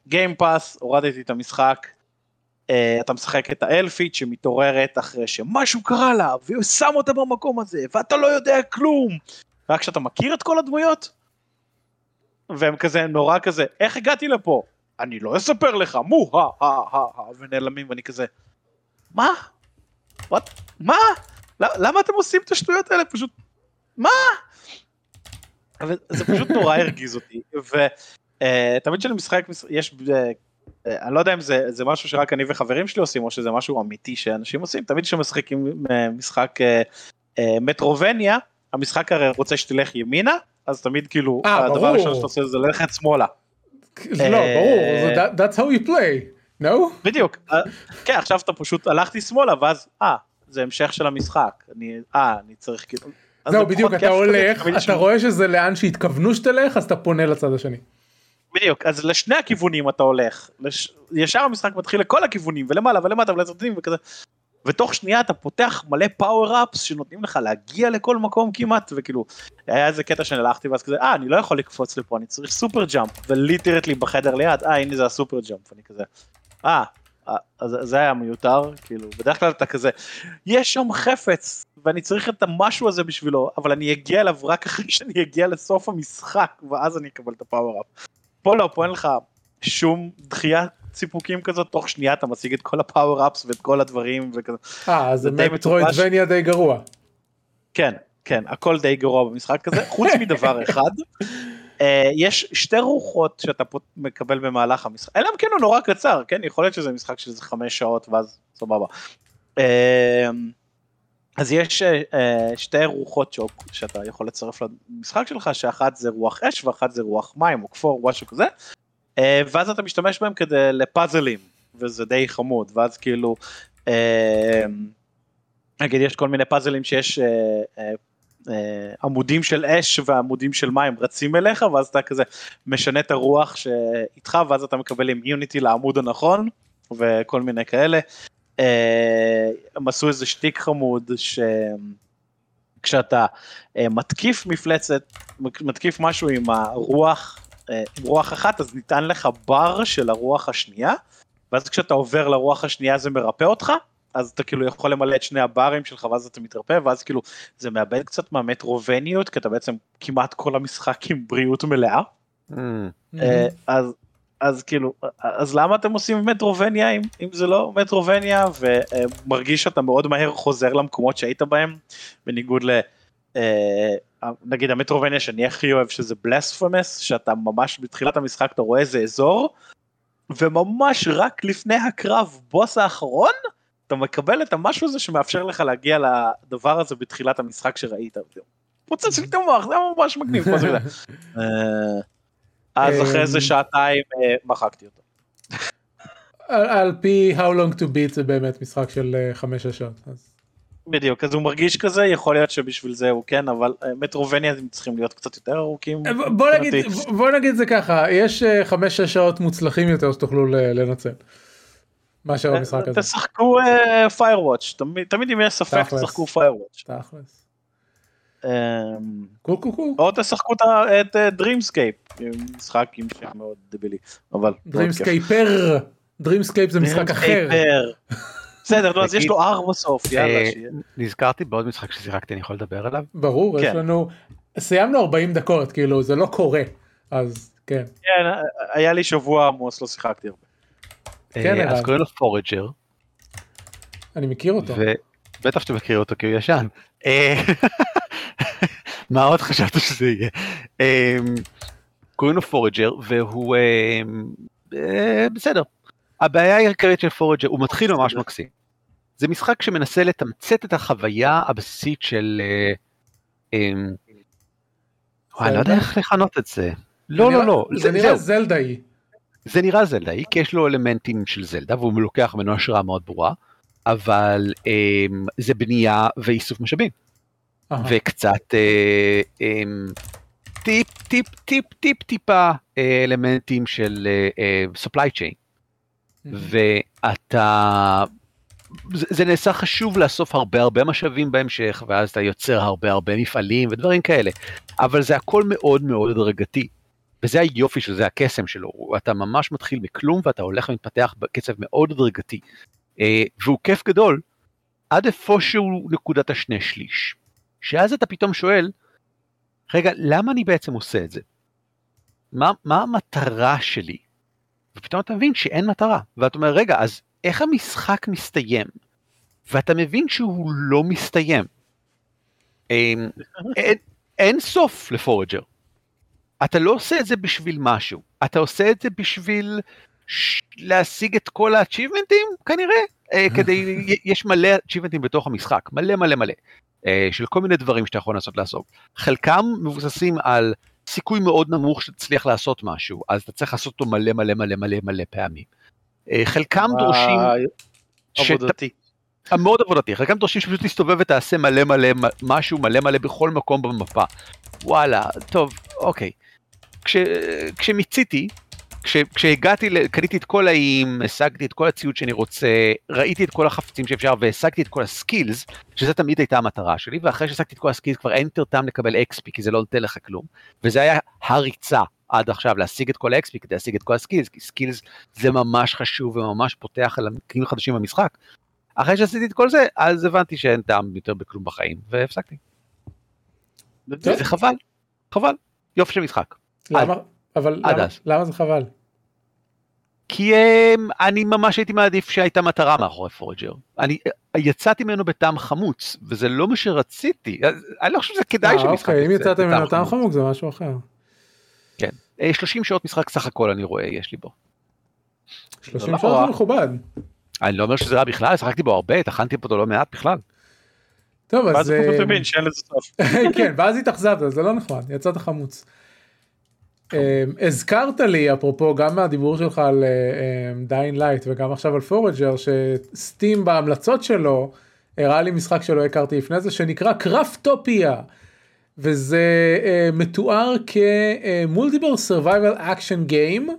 גיימפאס, הורדתי את המשחק, אתה משחק את האלפית שמתעוררת אחרי שמשהו קרה לה והוא שם אותה במקום הזה ואתה לא יודע כלום. רק כשאתה מכיר את כל הדמויות והם כזה נורא כזה איך הגעתי לפה אני לא אספר לך מו הא הא הא הא ונעלמים ואני כזה מה? What? מה? למה אתם עושים את השטויות האלה פשוט מה? זה פשוט נורא הרגיז אותי ותמיד uh, כשאני משחק יש אה, אני לא יודע אם זה, זה משהו שרק אני וחברים שלי עושים או שזה משהו אמיתי שאנשים עושים תמיד כשמשחקים אה, משחק אה, אה, מטרובניה המשחק הרי רוצה שתלך ימינה אז תמיד כאילו 아, הדבר הראשון שאתה עושה זה ללכת שמאלה. לא ברור that's how you play no? בדיוק כן עכשיו אתה פשוט הלכתי שמאלה ואז אה זה המשך של המשחק אני אה אני צריך כאילו. זהו בדיוק אתה הולך אתה רואה שזה לאן שהתכוונו שתלך אז אתה פונה לצד השני. בדיוק אז לשני הכיוונים אתה הולך. לש... ישר המשחק מתחיל לכל הכיוונים ולמעלה ולמטה ולצדדים וכזה. ותוך שנייה אתה פותח מלא power ups שנותנים לך להגיע לכל מקום כמעט וכאילו היה איזה קטע שהלכתי ואז כזה אה אני לא יכול לקפוץ לפה אני צריך super jump ו literally בחדר ליד אה הנה זה ה super jump אני כזה אה, אה אז זה היה מיותר כאילו. בדרך כלל אתה כזה יש שם חפץ ואני צריך את המשהו הזה בשבילו אבל אני אגיע אליו רק אחרי שאני אגיע לסוף המשחק ואז אני אקבל את הפאוור אפ. פה לא, פה אין לך שום דחיית סיפוקים כזאת, תוך שנייה אתה משיג את כל הפאוור אפס ואת כל הדברים וכזה. אה, זה מטרואידבניה די גרוע. כן, כן, הכל די גרוע במשחק הזה, חוץ מדבר אחד. Uh, יש שתי רוחות שאתה מקבל במהלך המשחק, אלא אם כן הוא נורא קצר, כן, יכול להיות שזה משחק של חמש שעות ואז סבבה. Uh, אז יש uh, שתי רוחות שוק שאתה יכול לצרף למשחק שלך, שאחת זה רוח אש ואחת זה רוח מים או כפור או משהו כזה, uh, ואז אתה משתמש בהם כדי לפאזלים, וזה די חמוד, ואז כאילו, uh, נגיד יש כל מיני פאזלים שיש uh, uh, uh, עמודים של אש ועמודים של מים רצים אליך, ואז אתה כזה משנה את הרוח שאיתך, ואז אתה מקבל אימיוניטי לעמוד הנכון, וכל מיני כאלה. אה, הם עשו איזה שטיק חמוד שכשאתה אה, מתקיף מפלצת, מתקיף משהו עם הרוח, אה, עם רוח אחת אז ניתן לך בר של הרוח השנייה, ואז כשאתה עובר לרוח השנייה זה מרפא אותך, אז אתה כאילו יכול למלא את שני הברים שלך ואז אתה מתרפא ואז כאילו זה מאבד קצת מהמטרובניות כי אתה בעצם כמעט כל המשחק עם בריאות מלאה. Mm. אז אז כאילו אז למה אתם עושים מטרובניה אם, אם זה לא מטרובניה ומרגיש שאתה מאוד מהר חוזר למקומות שהיית בהם בניגוד ל... אה, נגיד המטרובניה שאני הכי אוהב שזה בלספמס שאתה ממש בתחילת המשחק אתה רואה איזה אזור וממש רק לפני הקרב בוס האחרון אתה מקבל את המשהו הזה שמאפשר לך להגיע לדבר הזה בתחילת המשחק שראית. פוצץ לי את המוח זה ממש מגניב. אז אחרי איזה שעתיים אה, מחקתי אותו. על פי How Long to Beat זה באמת משחק של אה, חמש שעות. בדיוק אז הוא מרגיש כזה יכול להיות שבשביל זה הוא כן אבל אה, מטרובניה הם צריכים להיות קצת יותר ארוכים. בוא נגיד בוא נגיד זה ככה יש חמש שש שעות מוצלחים יותר שתוכלו לנצל. מאשר המשחק הזה. תשחקו firewatch תמיד אם יש ספק תשחקו firewatch. או תשחקו את Dreamscape, משחק עם שם מאוד דבילי, אבל... Dreamscaper, Dreamscape זה משחק אחר. בסדר, אז יש לו R בסוף, יאללה. נזכרתי בעוד משחק ששיחקתי, אני יכול לדבר עליו? ברור, יש לנו, סיימנו 40 דקות, כאילו זה לא קורה, אז כן. כן, היה לי שבוע עמוס, לא שיחקתי הרבה. כן, אז קוראים לו פורג'ר. אני מכיר אותו. בטח שאתה מכיר אותו כי הוא ישן. מה עוד חשבת שזה יהיה? קוראים לו פורג'ר והוא בסדר. הבעיה העיקרית של פורג'ר הוא מתחיל ממש מקסים. זה משחק שמנסה לתמצת את החוויה הבסיסית של... אני לא יודע איך לכנות את זה. לא לא לא. זה נראה זלדאי. זה נראה זלדאי כי יש לו אלמנטים של זלדה והוא לוקח ממנו השראה מאוד ברורה. אבל זה בנייה ואיסוף משאבים. וקצת uh, um, טיפ טיפ טיפ טיפ טיפה uh, אלמנטים של uh, supply chain. ואתה, זה, זה נעשה חשוב לאסוף הרבה הרבה משאבים בהמשך ואז אתה יוצר הרבה הרבה מפעלים ודברים כאלה. אבל זה הכל מאוד מאוד הדרגתי. וזה היופי של זה הקסם שלו, אתה ממש מתחיל מכלום ואתה הולך ומתפתח בקצב מאוד הדרגתי. אה, והוא כיף גדול עד איפשהו נקודת השני שליש. שאז אתה פתאום שואל, רגע, למה אני בעצם עושה את זה? מה, מה המטרה שלי? ופתאום אתה מבין שאין מטרה, ואתה אומר, רגע, אז איך המשחק מסתיים? ואתה מבין שהוא לא מסתיים. אין, אין, אין סוף לפורג'ר. אתה לא עושה את זה בשביל משהו, אתה עושה את זה בשביל להשיג את כל האצ'יבמנטים כנראה, אה, כדי, יש מלא אצ'יבמנטים בתוך המשחק, מלא מלא מלא, של כל מיני דברים שאתה יכול לנסות לעשות. חלקם מבוססים על סיכוי מאוד נמוך שתצליח לעשות משהו, אז אתה צריך לעשות אותו מלא מלא מלא מלא מלא פעמים. אה, חלקם דורשים... עבודתי. מאוד עבודתי, חלקם דורשים שפשוט תסתובב ותעשה מלא מלא משהו מלא מלא בכל מקום במפה. וואלה, טוב, אוקיי. כש, כשמיציתי, כש, כשהגעתי, קניתי את כל האיים, השגתי את כל הציוד שאני רוצה, ראיתי את כל החפצים שאפשר והשגתי את כל ה skills, שזה תמיד הייתה המטרה שלי, ואחרי שהשגתי את כל ה skills כבר אין יותר טעם לקבל XP, כי זה לא נותן לך כלום, וזה היה הריצה עד עכשיו להשיג את כל ה XP כדי להשיג את כל ה skills, כי skills זה ממש חשוב וממש פותח אלמנטים חדשים במשחק. אחרי שעשיתי את כל זה, אז הבנתי שאין טעם יותר בכלום בחיים, והפסקתי. זה חבל, חבל, יופי של משחק. למה? אבל למה, למה זה חבל? כי um, אני ממש הייתי מעדיף שהייתה מטרה מאחורי פורג'ר. אני יצאתי ממנו בטעם חמוץ, וזה לא מה שרציתי. אני לא חושב שזה כדאי אה, שמשחק אוקיי, אם יצאת ממנו בטעם חמוץ זה משהו אחר. כן, 30 אה, שעות משחק סך הכל אני רואה יש לי בו. 30 שעות זה מכובד. אני לא אומר שזה רע בכלל, שחקתי בו הרבה, טחנתי אותו לא מעט בכלל. טוב אז... ואז אתה מבין שאין לזה סוף. כן, ואז התאכזבת, זה לא נחמד, יצאת חמוץ. אמ, הזכרת לי אפרופו גם מהדיבור שלך על Dying uh, Light וגם עכשיו על Forager שסטים בהמלצות שלו הראה לי משחק שלא הכרתי לפני זה שנקרא Craftopia וזה uh, מתואר כ multiplayer survival action game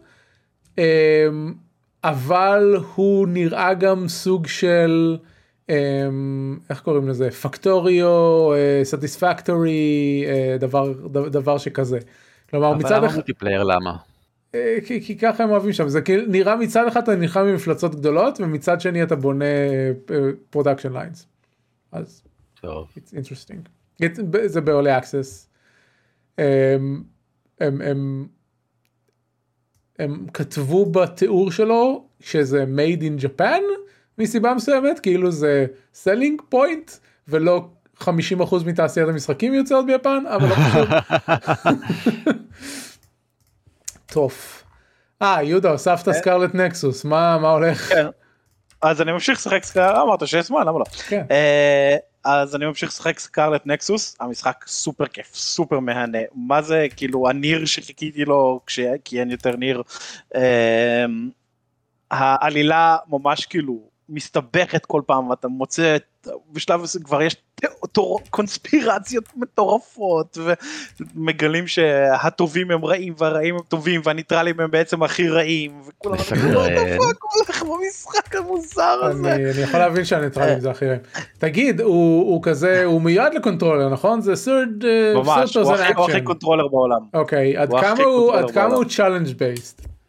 אבל הוא נראה גם סוג של איך קוראים לזה Factorio Satisfactory uh, דבר דבר שכזה. כלומר מצד אחד... אבל למה multiplayer למה? אה, כי, כי ככה הם אוהבים שם זה כאילו נראה מצד אחד אתה נלחם עם מפלצות גדולות ומצד שני אתה בונה production אה, lines. אז טוב. it's interesting. זה ב early access. הם, הם, הם, הם כתבו בתיאור שלו שזה made in Japan מסיבה מסוימת כאילו זה selling point ולא 50% מתעשיית המשחקים יוצאות ביפן אבל לא חשוב. טוב. אה יהודה הוספת אה. Scarlet Nexus מה מה הולך. כן. אז אני ממשיך לשחק Scarlet אמרת שיש זמן למה לא. כן. אה, אז אני ממשיך לשחק Scarlet Nexus המשחק סופר כיף סופר מהנה מה זה כאילו ה NieR שחיכיתי לו כי אין יותר NieR. אה, העלילה ממש כאילו מסתבכת כל פעם ואתה מוצא בשלב הזה כבר יש קונספירציות מטורפות ומגלים שהטובים הם רעים והרעים הם טובים והניטרלים הם בעצם הכי רעים וכולם הולך במשחק המוזר הזה. אני יכול להבין שהניטרלים זה הכי רעים. תגיד הוא כזה הוא מיועד ל controller נכון זה סורד ממש הוא הכי controller בעולם. אוקיי עד כמה הוא challenge based.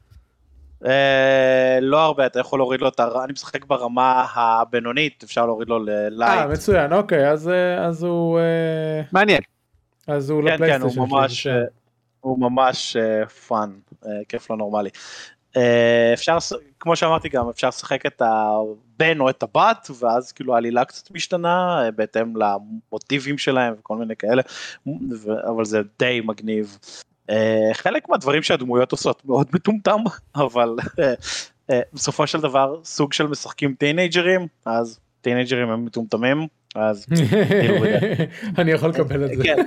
אה, לא הרבה אתה יכול להוריד לו את הר... אני משחק ברמה הבינונית אפשר להוריד לו ל light. אה מצוין אוקיי אז אה, אז הוא אה, מעניין. אז הוא כן, כן, הוא ממש הוא ממש fun כיף לא נורמלי. אפשר כמו שאמרתי גם אפשר לשחק את הבן או את הבת ואז כאילו העלילה קצת משתנה בהתאם למוטיבים שלהם וכל מיני כאלה אבל זה די מגניב. אה, חלק מהדברים שהדמויות עושות מאוד מטומטם אבל אה, אה, בסופו של דבר סוג של משחקים טינאייג'רים אז טינאייג'רים הם מטומטמים אז כאילו, אני יכול לקבל את זה. כן.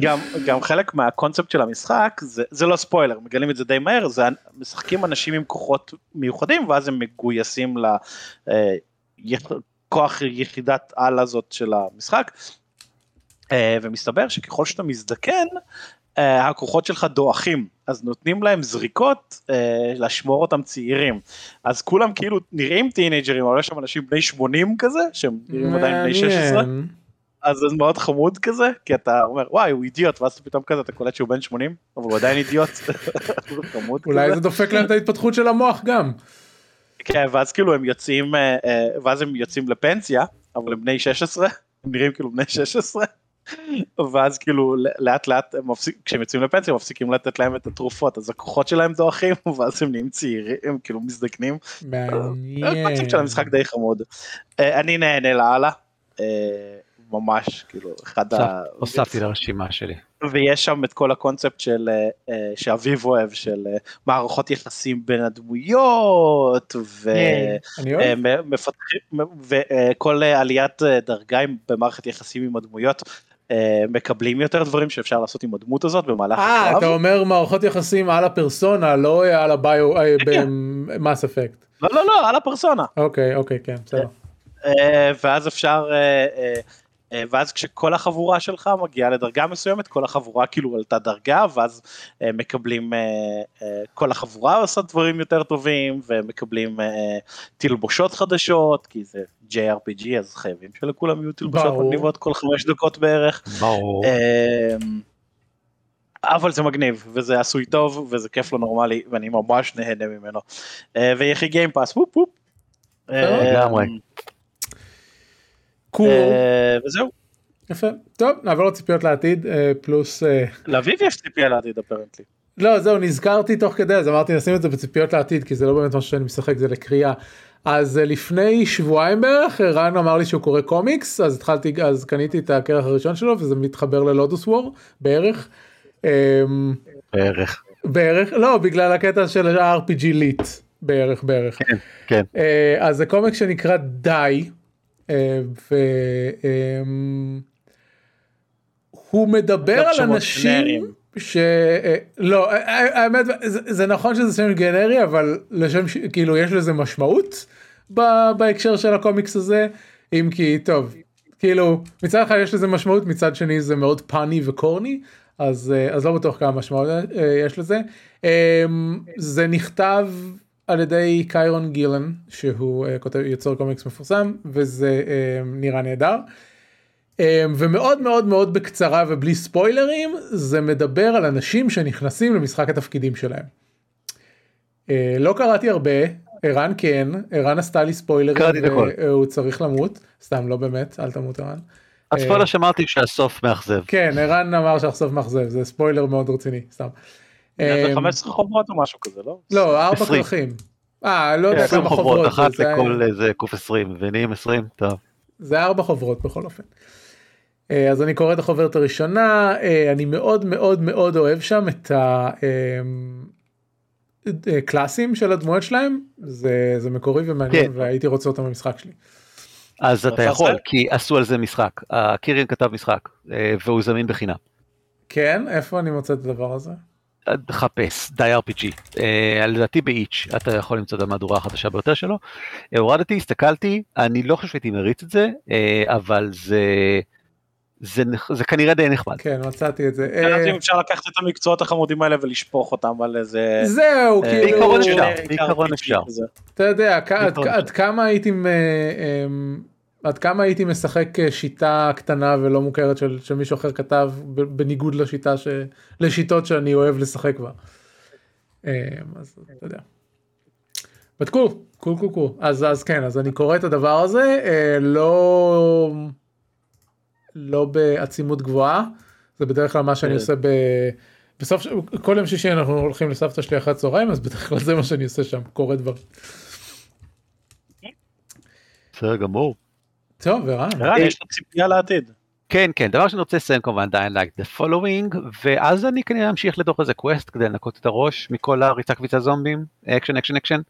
גם גם חלק מהקונספט של המשחק זה זה לא ספוילר מגלים את זה די מהר זה משחקים אנשים עם כוחות מיוחדים ואז הם מגויסים לכוח יחידת על הזאת של המשחק. ומסתבר שככל שאתה מזדקן הכוחות שלך דועכים אז נותנים להם זריקות uh, לשמור אותם צעירים. אז כולם כאילו נראים טינג'רים אבל יש שם אנשים בני 80 כזה שהם נראים עדיין בני 16 אז זה מאוד חמוד כזה כי אתה אומר וואי הוא אידיוט ואז פתאום כזה אתה קולט שהוא בן 80 אבל הוא עדיין אידיוט. אולי זה דופק להם את ההתפתחות של המוח גם. כן ואז כאילו הם יוצאים אה, ואז הם יוצאים לפנסיה אבל הם בני 16 הם נראים כאילו בני 16 ואז כאילו לאט לאט הם מפסיק, כשהם יוצאים לפנסיה מפסיקים לתת להם את התרופות אז הכוחות שלהם דועכים ואז הם נהיים צעירים הם כאילו מזדקנים. מעניין. הקונספט של המשחק די חמוד. אה, אני נהנה לאללה. אה, ממש כאילו אחד ה... הוספתי לרשימה שלי. ויש שם את כל הקונספט של אה, שאביב אוהב של מערכות יחסים בין הדמויות ומפתחים וכל עליית דרגה במערכת יחסים עם הדמויות מקבלים יותר דברים שאפשר לעשות עם הדמות הזאת במהלך הקרב. אה, אתה אומר מערכות יחסים על הפרסונה לא על הביו אה, כן. במאס אפקט. לא לא לא על הפרסונה. אוקיי אוקיי כן בסדר. ואז אפשר אה, ואז כשכל החבורה שלך מגיעה לדרגה מסוימת כל החבורה כאילו עלתה דרגה ואז אה, מקבלים אה, כל החבורה עושה דברים יותר טובים ומקבלים תלבושות חדשות כי זה JRPG אז חייבים שלכולם יהיו תלבושות מגניבות כל חמש דקות בערך. ברור. אבל זה מגניב וזה עשוי טוב וזה כיף לא נורמלי ואני ממש נהנה ממנו. ויחי גיימפאס וופ וופ. לגמרי. אה, וזהו. יפה. טוב, נעבור לציפיות לעתיד, אה, פלוס... אה, לאביב יש ציפייה לעתיד אפרנטלי. לא, זהו, נזכרתי תוך כדי, אז אמרתי נשים את זה בציפיות לעתיד, כי זה לא באמת משהו שאני משחק, זה לקריאה. אז לפני שבועיים בערך, רן אמר לי שהוא קורא קומיקס, אז התחלתי, אז קניתי את הכרך הראשון שלו, וזה מתחבר ללודוס וור, בערך. בערך. בערך, לא, בגלל הקטע של ה-RPG ליט, בערך, בערך. כן, כן. אז זה קומיקס שנקרא די, והוא מדבר על אנשים שלא האמת זה נכון שזה שם גנרי אבל לשם כאילו יש לזה משמעות בהקשר של הקומיקס הזה? אם כי טוב כאילו מצד אחד יש לזה משמעות מצד שני זה מאוד פאני וקורני אז אז לא בטוח כמה משמעות אה, יש לזה. זה נכתב על ידי קיירון גילן שהוא uh, כותב יוצר קומיקס מפורסם וזה uh, נראה נהדר. Um, ומאוד מאוד מאוד בקצרה ובלי ספוילרים זה מדבר על אנשים שנכנסים למשחק התפקידים שלהם. Uh, לא קראתי הרבה ערן כן ערן עשתה לי ספוילרים והוא צריך למות סתם לא באמת אל תמות ערן. הספוילר שאמרתי שהסוף מאכזב. כן ערן אמר שהסוף מאכזב זה ספוילר מאוד רציני סתם. זה 15 אמ, חוברות או משהו כזה לא? לא 4 כרכים. אה לא יודע כמה חוברות. אחת לכל איזה קוף 20 ונהיים 20 טוב. זה 4 חוברות בכל אופן. אה, אז אני קורא את החוברת הראשונה אה, אני מאוד מאוד מאוד אוהב שם את הקלאסים אמ, של הדמויות שלהם זה זה מקורי ומעניין כן. והייתי רוצה אותם במשחק שלי. אז אתה יכול כי עשו על זה משחק קירין כתב משחק אה, והוא זמין בחינם. כן איפה אני מוצא את הדבר הזה? חפש, די RPG, uh, לדעתי באיץ', אתה יכול למצוא את המהדורה החדשה ביותר שלו. הורדתי, הסתכלתי, אני לא חושב שהייתי מריץ את זה, uh, אבל זה, זה, זה כנראה די נחמד. כן, מצאתי את זה. אם אפשר לקחת את המקצועות החמודים האלה ולשפוך אותם על איזה... זהו, כאילו... בעיקרון אפשר, בעיקרון אפשר. אתה יודע, עד כמה הייתי... עד כמה הייתי משחק אה, שיטה קטנה ולא מוכרת של, שמישהו אחר כתב בניגוד לשיטה ש... לשיטות שאני אוהב לשחק בה. אה, אז אתה יודע. cool, cool, cool, cool. אז, אז כן, אז אני קורא את הדבר הזה, אה, לא, לא בעצימות גבוהה, זה בדרך כלל מה שאני עושה ב... בסוף, כל יום שישי אנחנו הולכים לסבתא שלי אחרי הצהריים, אז בדרך כלל זה מה שאני עושה שם, קורא דברים. בסדר גמור. טוב, ערן. ערן, יש לך ציפייה לעתיד. כן, כן, דבר שאני רוצה לסיים כמובן Dying Light The Following, ואז אני כנראה אמשיך לתוך איזה quest כדי לנקות את הראש מכל הריצה קפיצה זומבים, אקשן, אקשן, אקשן.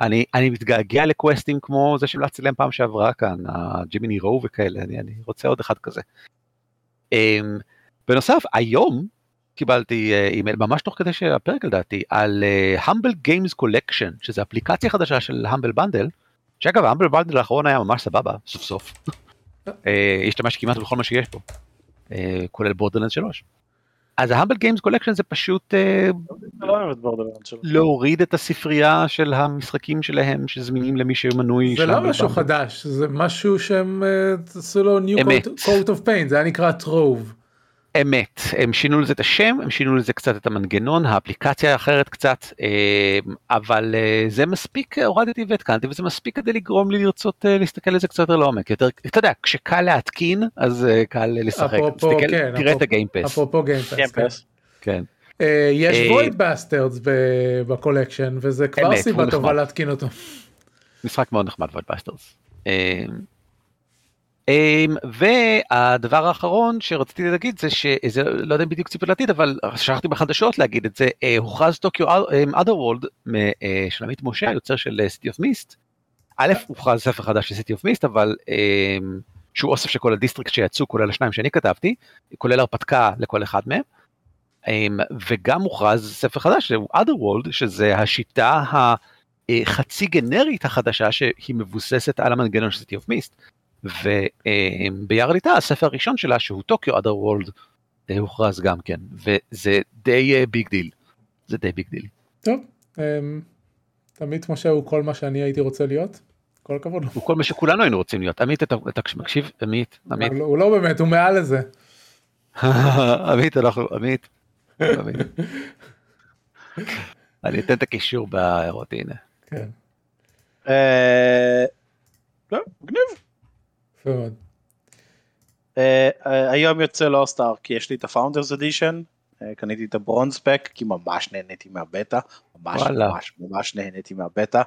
אני, אני מתגעגע לקווסטים כמו זה שהמלצתי להם פעם שעברה כאן, ה Gemini Rue וכאלה, אני, אני רוצה עוד אחד כזה. Um, בנוסף, היום קיבלתי אה, אימייל ממש תוך כדי שהפרק לדעתי על uh, Humble Games Collection, שזה אפליקציה חדשה של Humble Bundle, שאגב ה Humble Bundle האחרון היה ממש סבבה סוף סוף. אה, השתמש כמעט בכל מה שיש פה. אה, כולל Borderlands 3. אז ה Humble Games Collection זה פשוט אה, להוריד את הספרייה של המשחקים שלהם שזמינים למי שמנוי. זה לא משהו חדש זה משהו שהם עשו לו new coat of paint זה היה נקרא Trove. אמת, הם שינו לזה את השם, הם שינו לזה קצת את המנגנון, האפליקציה אחרת קצת, אה, אבל אה, זה מספיק, הורדתי והתקנתי וזה מספיק כדי לגרום לי לרצות אה, להסתכל על זה קצת יותר לעומק, יותר, אתה יודע, כשקל להתקין אז קל לשחק, אפרופו, תסתכל, כן, תראה את ה Game Pass. אפרופו Game Pass. כן. יש Void Bastards ב collection וזה כבר סיבה טובה להתקין אותו. משחק מאוד נחמד Void Bastards. Um, והדבר האחרון שרציתי להגיד זה שזה לא יודע בדיוק ציפייה לעתיד אבל שכחתי בחדשות להגיד את זה uh, הוכרז טוקיו otherworld uh, של עמית משה היוצר של City of Mist. א' הוכרז ספר חדש של City of Mist אבל um, שהוא אוסף של כל ה districts שיצאו כולל השניים שאני כתבתי כולל הרפתקה לכל אחד מהם. Um, וגם הוכרז ספר חדש שהוא otherworld שזה השיטה החצי גנרית החדשה שהיא מבוססת על המנגנון של City of Mist. וביחד איתה הספר הראשון שלה שהוא טוקיו otherworld הוכרז גם כן וזה די big deal. זה די big deal. טוב, תמיד משה הוא כל מה שאני הייתי רוצה להיות. כל הכבוד. הוא כל מה שכולנו היינו רוצים להיות. עמית אתה, מקשיב? עמית? עמית? הוא, הוא לא באמת הוא מעל לזה. עמית אנחנו עמית. אני אתן את הקישור בהערות הנה. כן. מגניב. אה, אה, היום יוצא לא סטאר כי יש לי את הפאונדרס אדישן, אה, קניתי את הברונס פק כי ממש נהניתי מהבטא, ממש ממש ממש נהניתי מהבטא.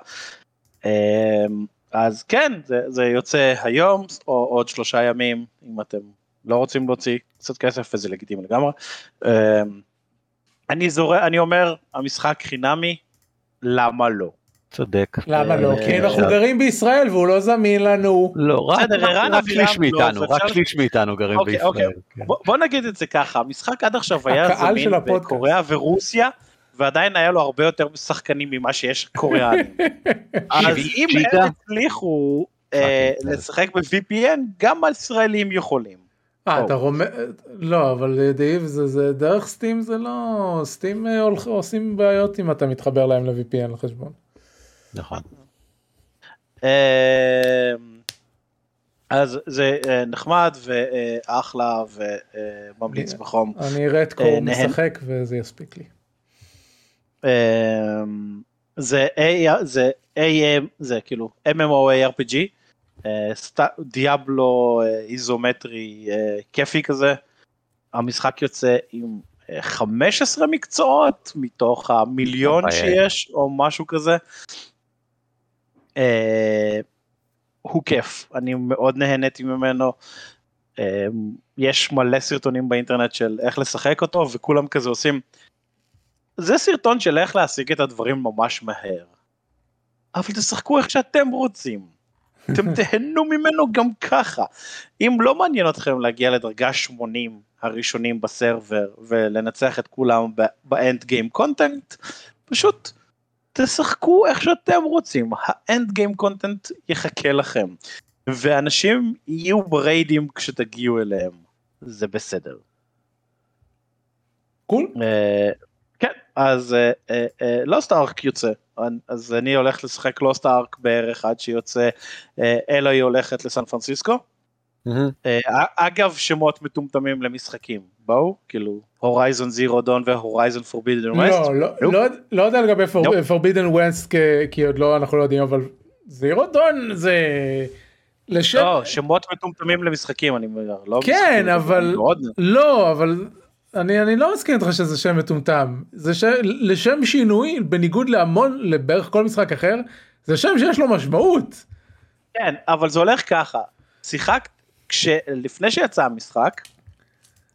אז כן, זה, זה יוצא היום או עוד שלושה ימים אם אתם לא רוצים להוציא קצת כסף וזה לגיטימי לגמרי. אני זורק, אני אומר המשחק חינמי, למה לא? צודק. למה לא? כי אה, אנחנו גרים בישראל והוא לא זמין לנו. לא, רק שליש מאיתנו, רק שליש מאיתנו גרים אוקיי, בישראל. אוקיי. כן. בוא נגיד את זה ככה, המשחק עד עכשיו היה זמין בקוריאה ורוסיה. ועדיין היה לו הרבה יותר שחקנים ממה שיש קוריאנים. אז אם הם הצליחו אה, לשחק ב-VPN, גם הישראלים יכולים. אה, אתה רומז, לא, אבל דייב, זה דרך סטים זה לא, סטים אה, עושים בעיות אם אתה מתחבר להם ל-VPN לחשבון. נכון. אמ, אז זה אה, נחמד ואחלה וממליץ בחום. אני אראה את קור אה, משחק וזה יספיק לי. אמ, זה זה AM זה כאילו MMOARPG דיאבלו איזומטרי כיפי כזה המשחק יוצא עם 15 מקצועות מתוך המיליון שיש או משהו כזה אה, הוא כיף, אני מאוד נהניתי ממנו. אה, יש מלא סרטונים באינטרנט של איך לשחק אותו וכולם כזה עושים. זה סרטון של איך להשיג את הדברים ממש מהר. אבל תשחקו איך שאתם רוצים. אתם תהנו ממנו גם ככה. אם לא מעניין אתכם להגיע לדרגה 80 הראשונים בסרבר ולנצח את כולם באנד גיים קונטנט, פשוט תשחקו איך שאתם רוצים, ה end game content יחכה לכם. ואנשים יהיו ב raid ים כשתגיעו אליהם, זה בסדר. cool. אה, כן, אז Lost אה, Ark אה, יוצא, אז אני הולך לשחק Lost Ark בערך עד שיוצא, Aloy הולכת לסן פרנסיסקו. אגב שמות מטומטמים למשחקים, בואו, כאילו הורייזון זירו דון והורייזון פורבידן ווסט. לא יודע לגבי פורבידן ווסט כי עוד לא אנחנו לא יודעים אבל זירו דון זה. לשם... לא, שמות מטומטמים למשחקים אני אומר, לא כן אבל לא אבל אני, אני לא מסכים איתך שזה שם מטומטם זה ש... לשם שינוי בניגוד להמון לבערך כל משחק אחר זה שם שיש לו משמעות. כן אבל זה הולך ככה שיחקת כשלפני שיצא המשחק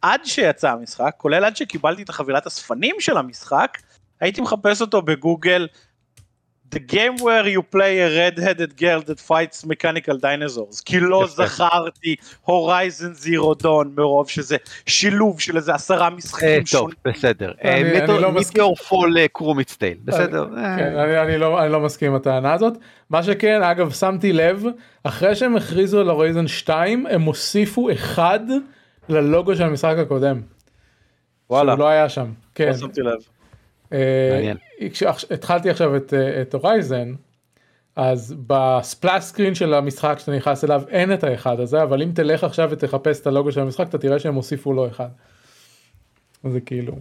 עד שיצא המשחק כולל עד שקיבלתי את החבילת הספנים של המשחק הייתי מחפש אותו בגוגל The game where you play a red-headed girl that fights mechanical dinosaurs, כי לא זכרתי הורייזן זירו דון מרוב שזה שילוב של איזה עשרה משחקים שונים. טוב, בסדר. מיטיור פול קרומיצטייל, בסדר. אני לא מסכים עם הטענה הזאת. מה שכן, אגב, שמתי לב, אחרי שהם הכריזו על הורייזן 2, הם הוסיפו אחד ללוגו של המשחק הקודם. וואלה. שהוא לא היה שם. כן. לא שמתי לב. מעניין. התחלתי עכשיו את, אה, את הורייזן, אז בספלאס סקרין של המשחק שאתה נכנס אליו אין את האחד הזה, אבל אם תלך עכשיו ותחפש את הלוגו של המשחק אתה תראה שהם הוסיפו לו אחד. זה כאילו.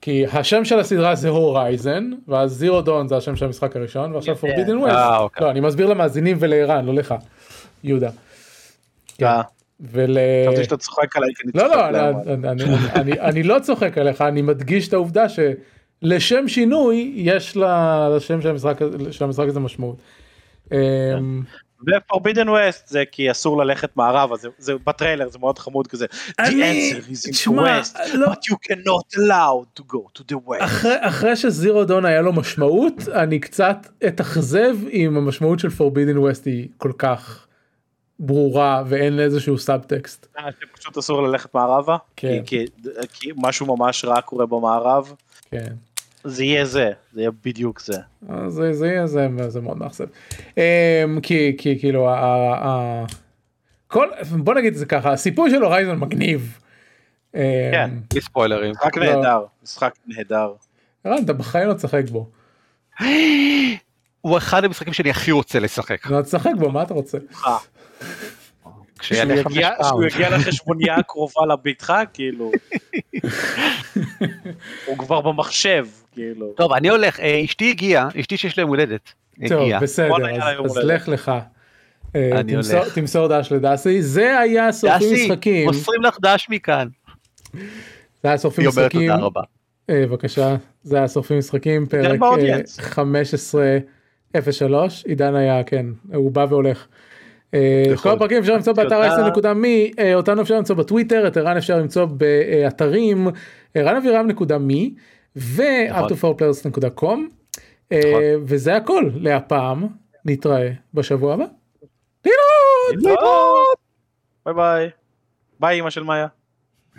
כי השם של הסדרה זה הורייזן, ואז זירו דון זה השם של המשחק הראשון, ועכשיו פורבידן ווסט. אה, אוקיי. לא, אני מסביר למאזינים ולערן, לא לך, יהודה. ול... חשבתי שאתה צוחק עליי כי אני לא, לא, אני לא צוחק עליך, אני מדגיש את העובדה ש... לשם שינוי יש לשם של המשחק, של המשחק הזה משמעות. ופורבידן ווסט זה כי אסור ללכת מערב זה, זה בטריילר זה מאוד חמוד כזה. אני, תשמע, לא, but you cannot allow to go to the west. אחרי, אחרי שזירו דון היה לו משמעות אני קצת אתאכזב אם המשמעות של פורבידן ווסט היא כל כך ברורה ואין איזשהו סאב טקסט. אה, פשוט אסור ללכת מערבה? כן. כי, כי, כי משהו ממש רע קורה במערב? כן. זה יהיה זה, זה יהיה בדיוק זה. זה, זה יהיה זה, זה מאוד מאכזב. אמ, כי, כי כאילו, ה, ה, כל, בוא נגיד את זה ככה, הסיפור של הורייזון מגניב. אמ, כן, בלי ספוילרים. משחק לא. נהדר, משחק נהדר. ערן, אתה בחיים לא תשחק בו. הוא אחד המשחקים שאני הכי רוצה לשחק. לא תשחק בו, מה אתה רוצה? כשהוא יגיע לחשבוניה הקרובה לביתך כאילו הוא כבר במחשב כאילו טוב אני הולך אה, אשתי הגיעה אשתי שיש להם הולדת. טוב בסדר אז לך לך. אה, תמסור דש לדסי זה היה סופי משחקים. מוסרים לך דש מכאן. זה היה סופי משחקים. אה, בבקשה זה היה סופי משחקים פרק 15.03 עידן היה כן הוא בא והולך. אה, כל הפרקים אפשר למצוא באתר אייסן.מי, אה, אותנו אפשר למצוא בטוויטר, את ערן אפשר למצוא באתרים, ערן אבירם נקודה מי, ו-out4players.com, אה, וזה הכל להפעם, נתראה בשבוע הבא. להתראות! ביי ביי. ביי אמא של מאיה.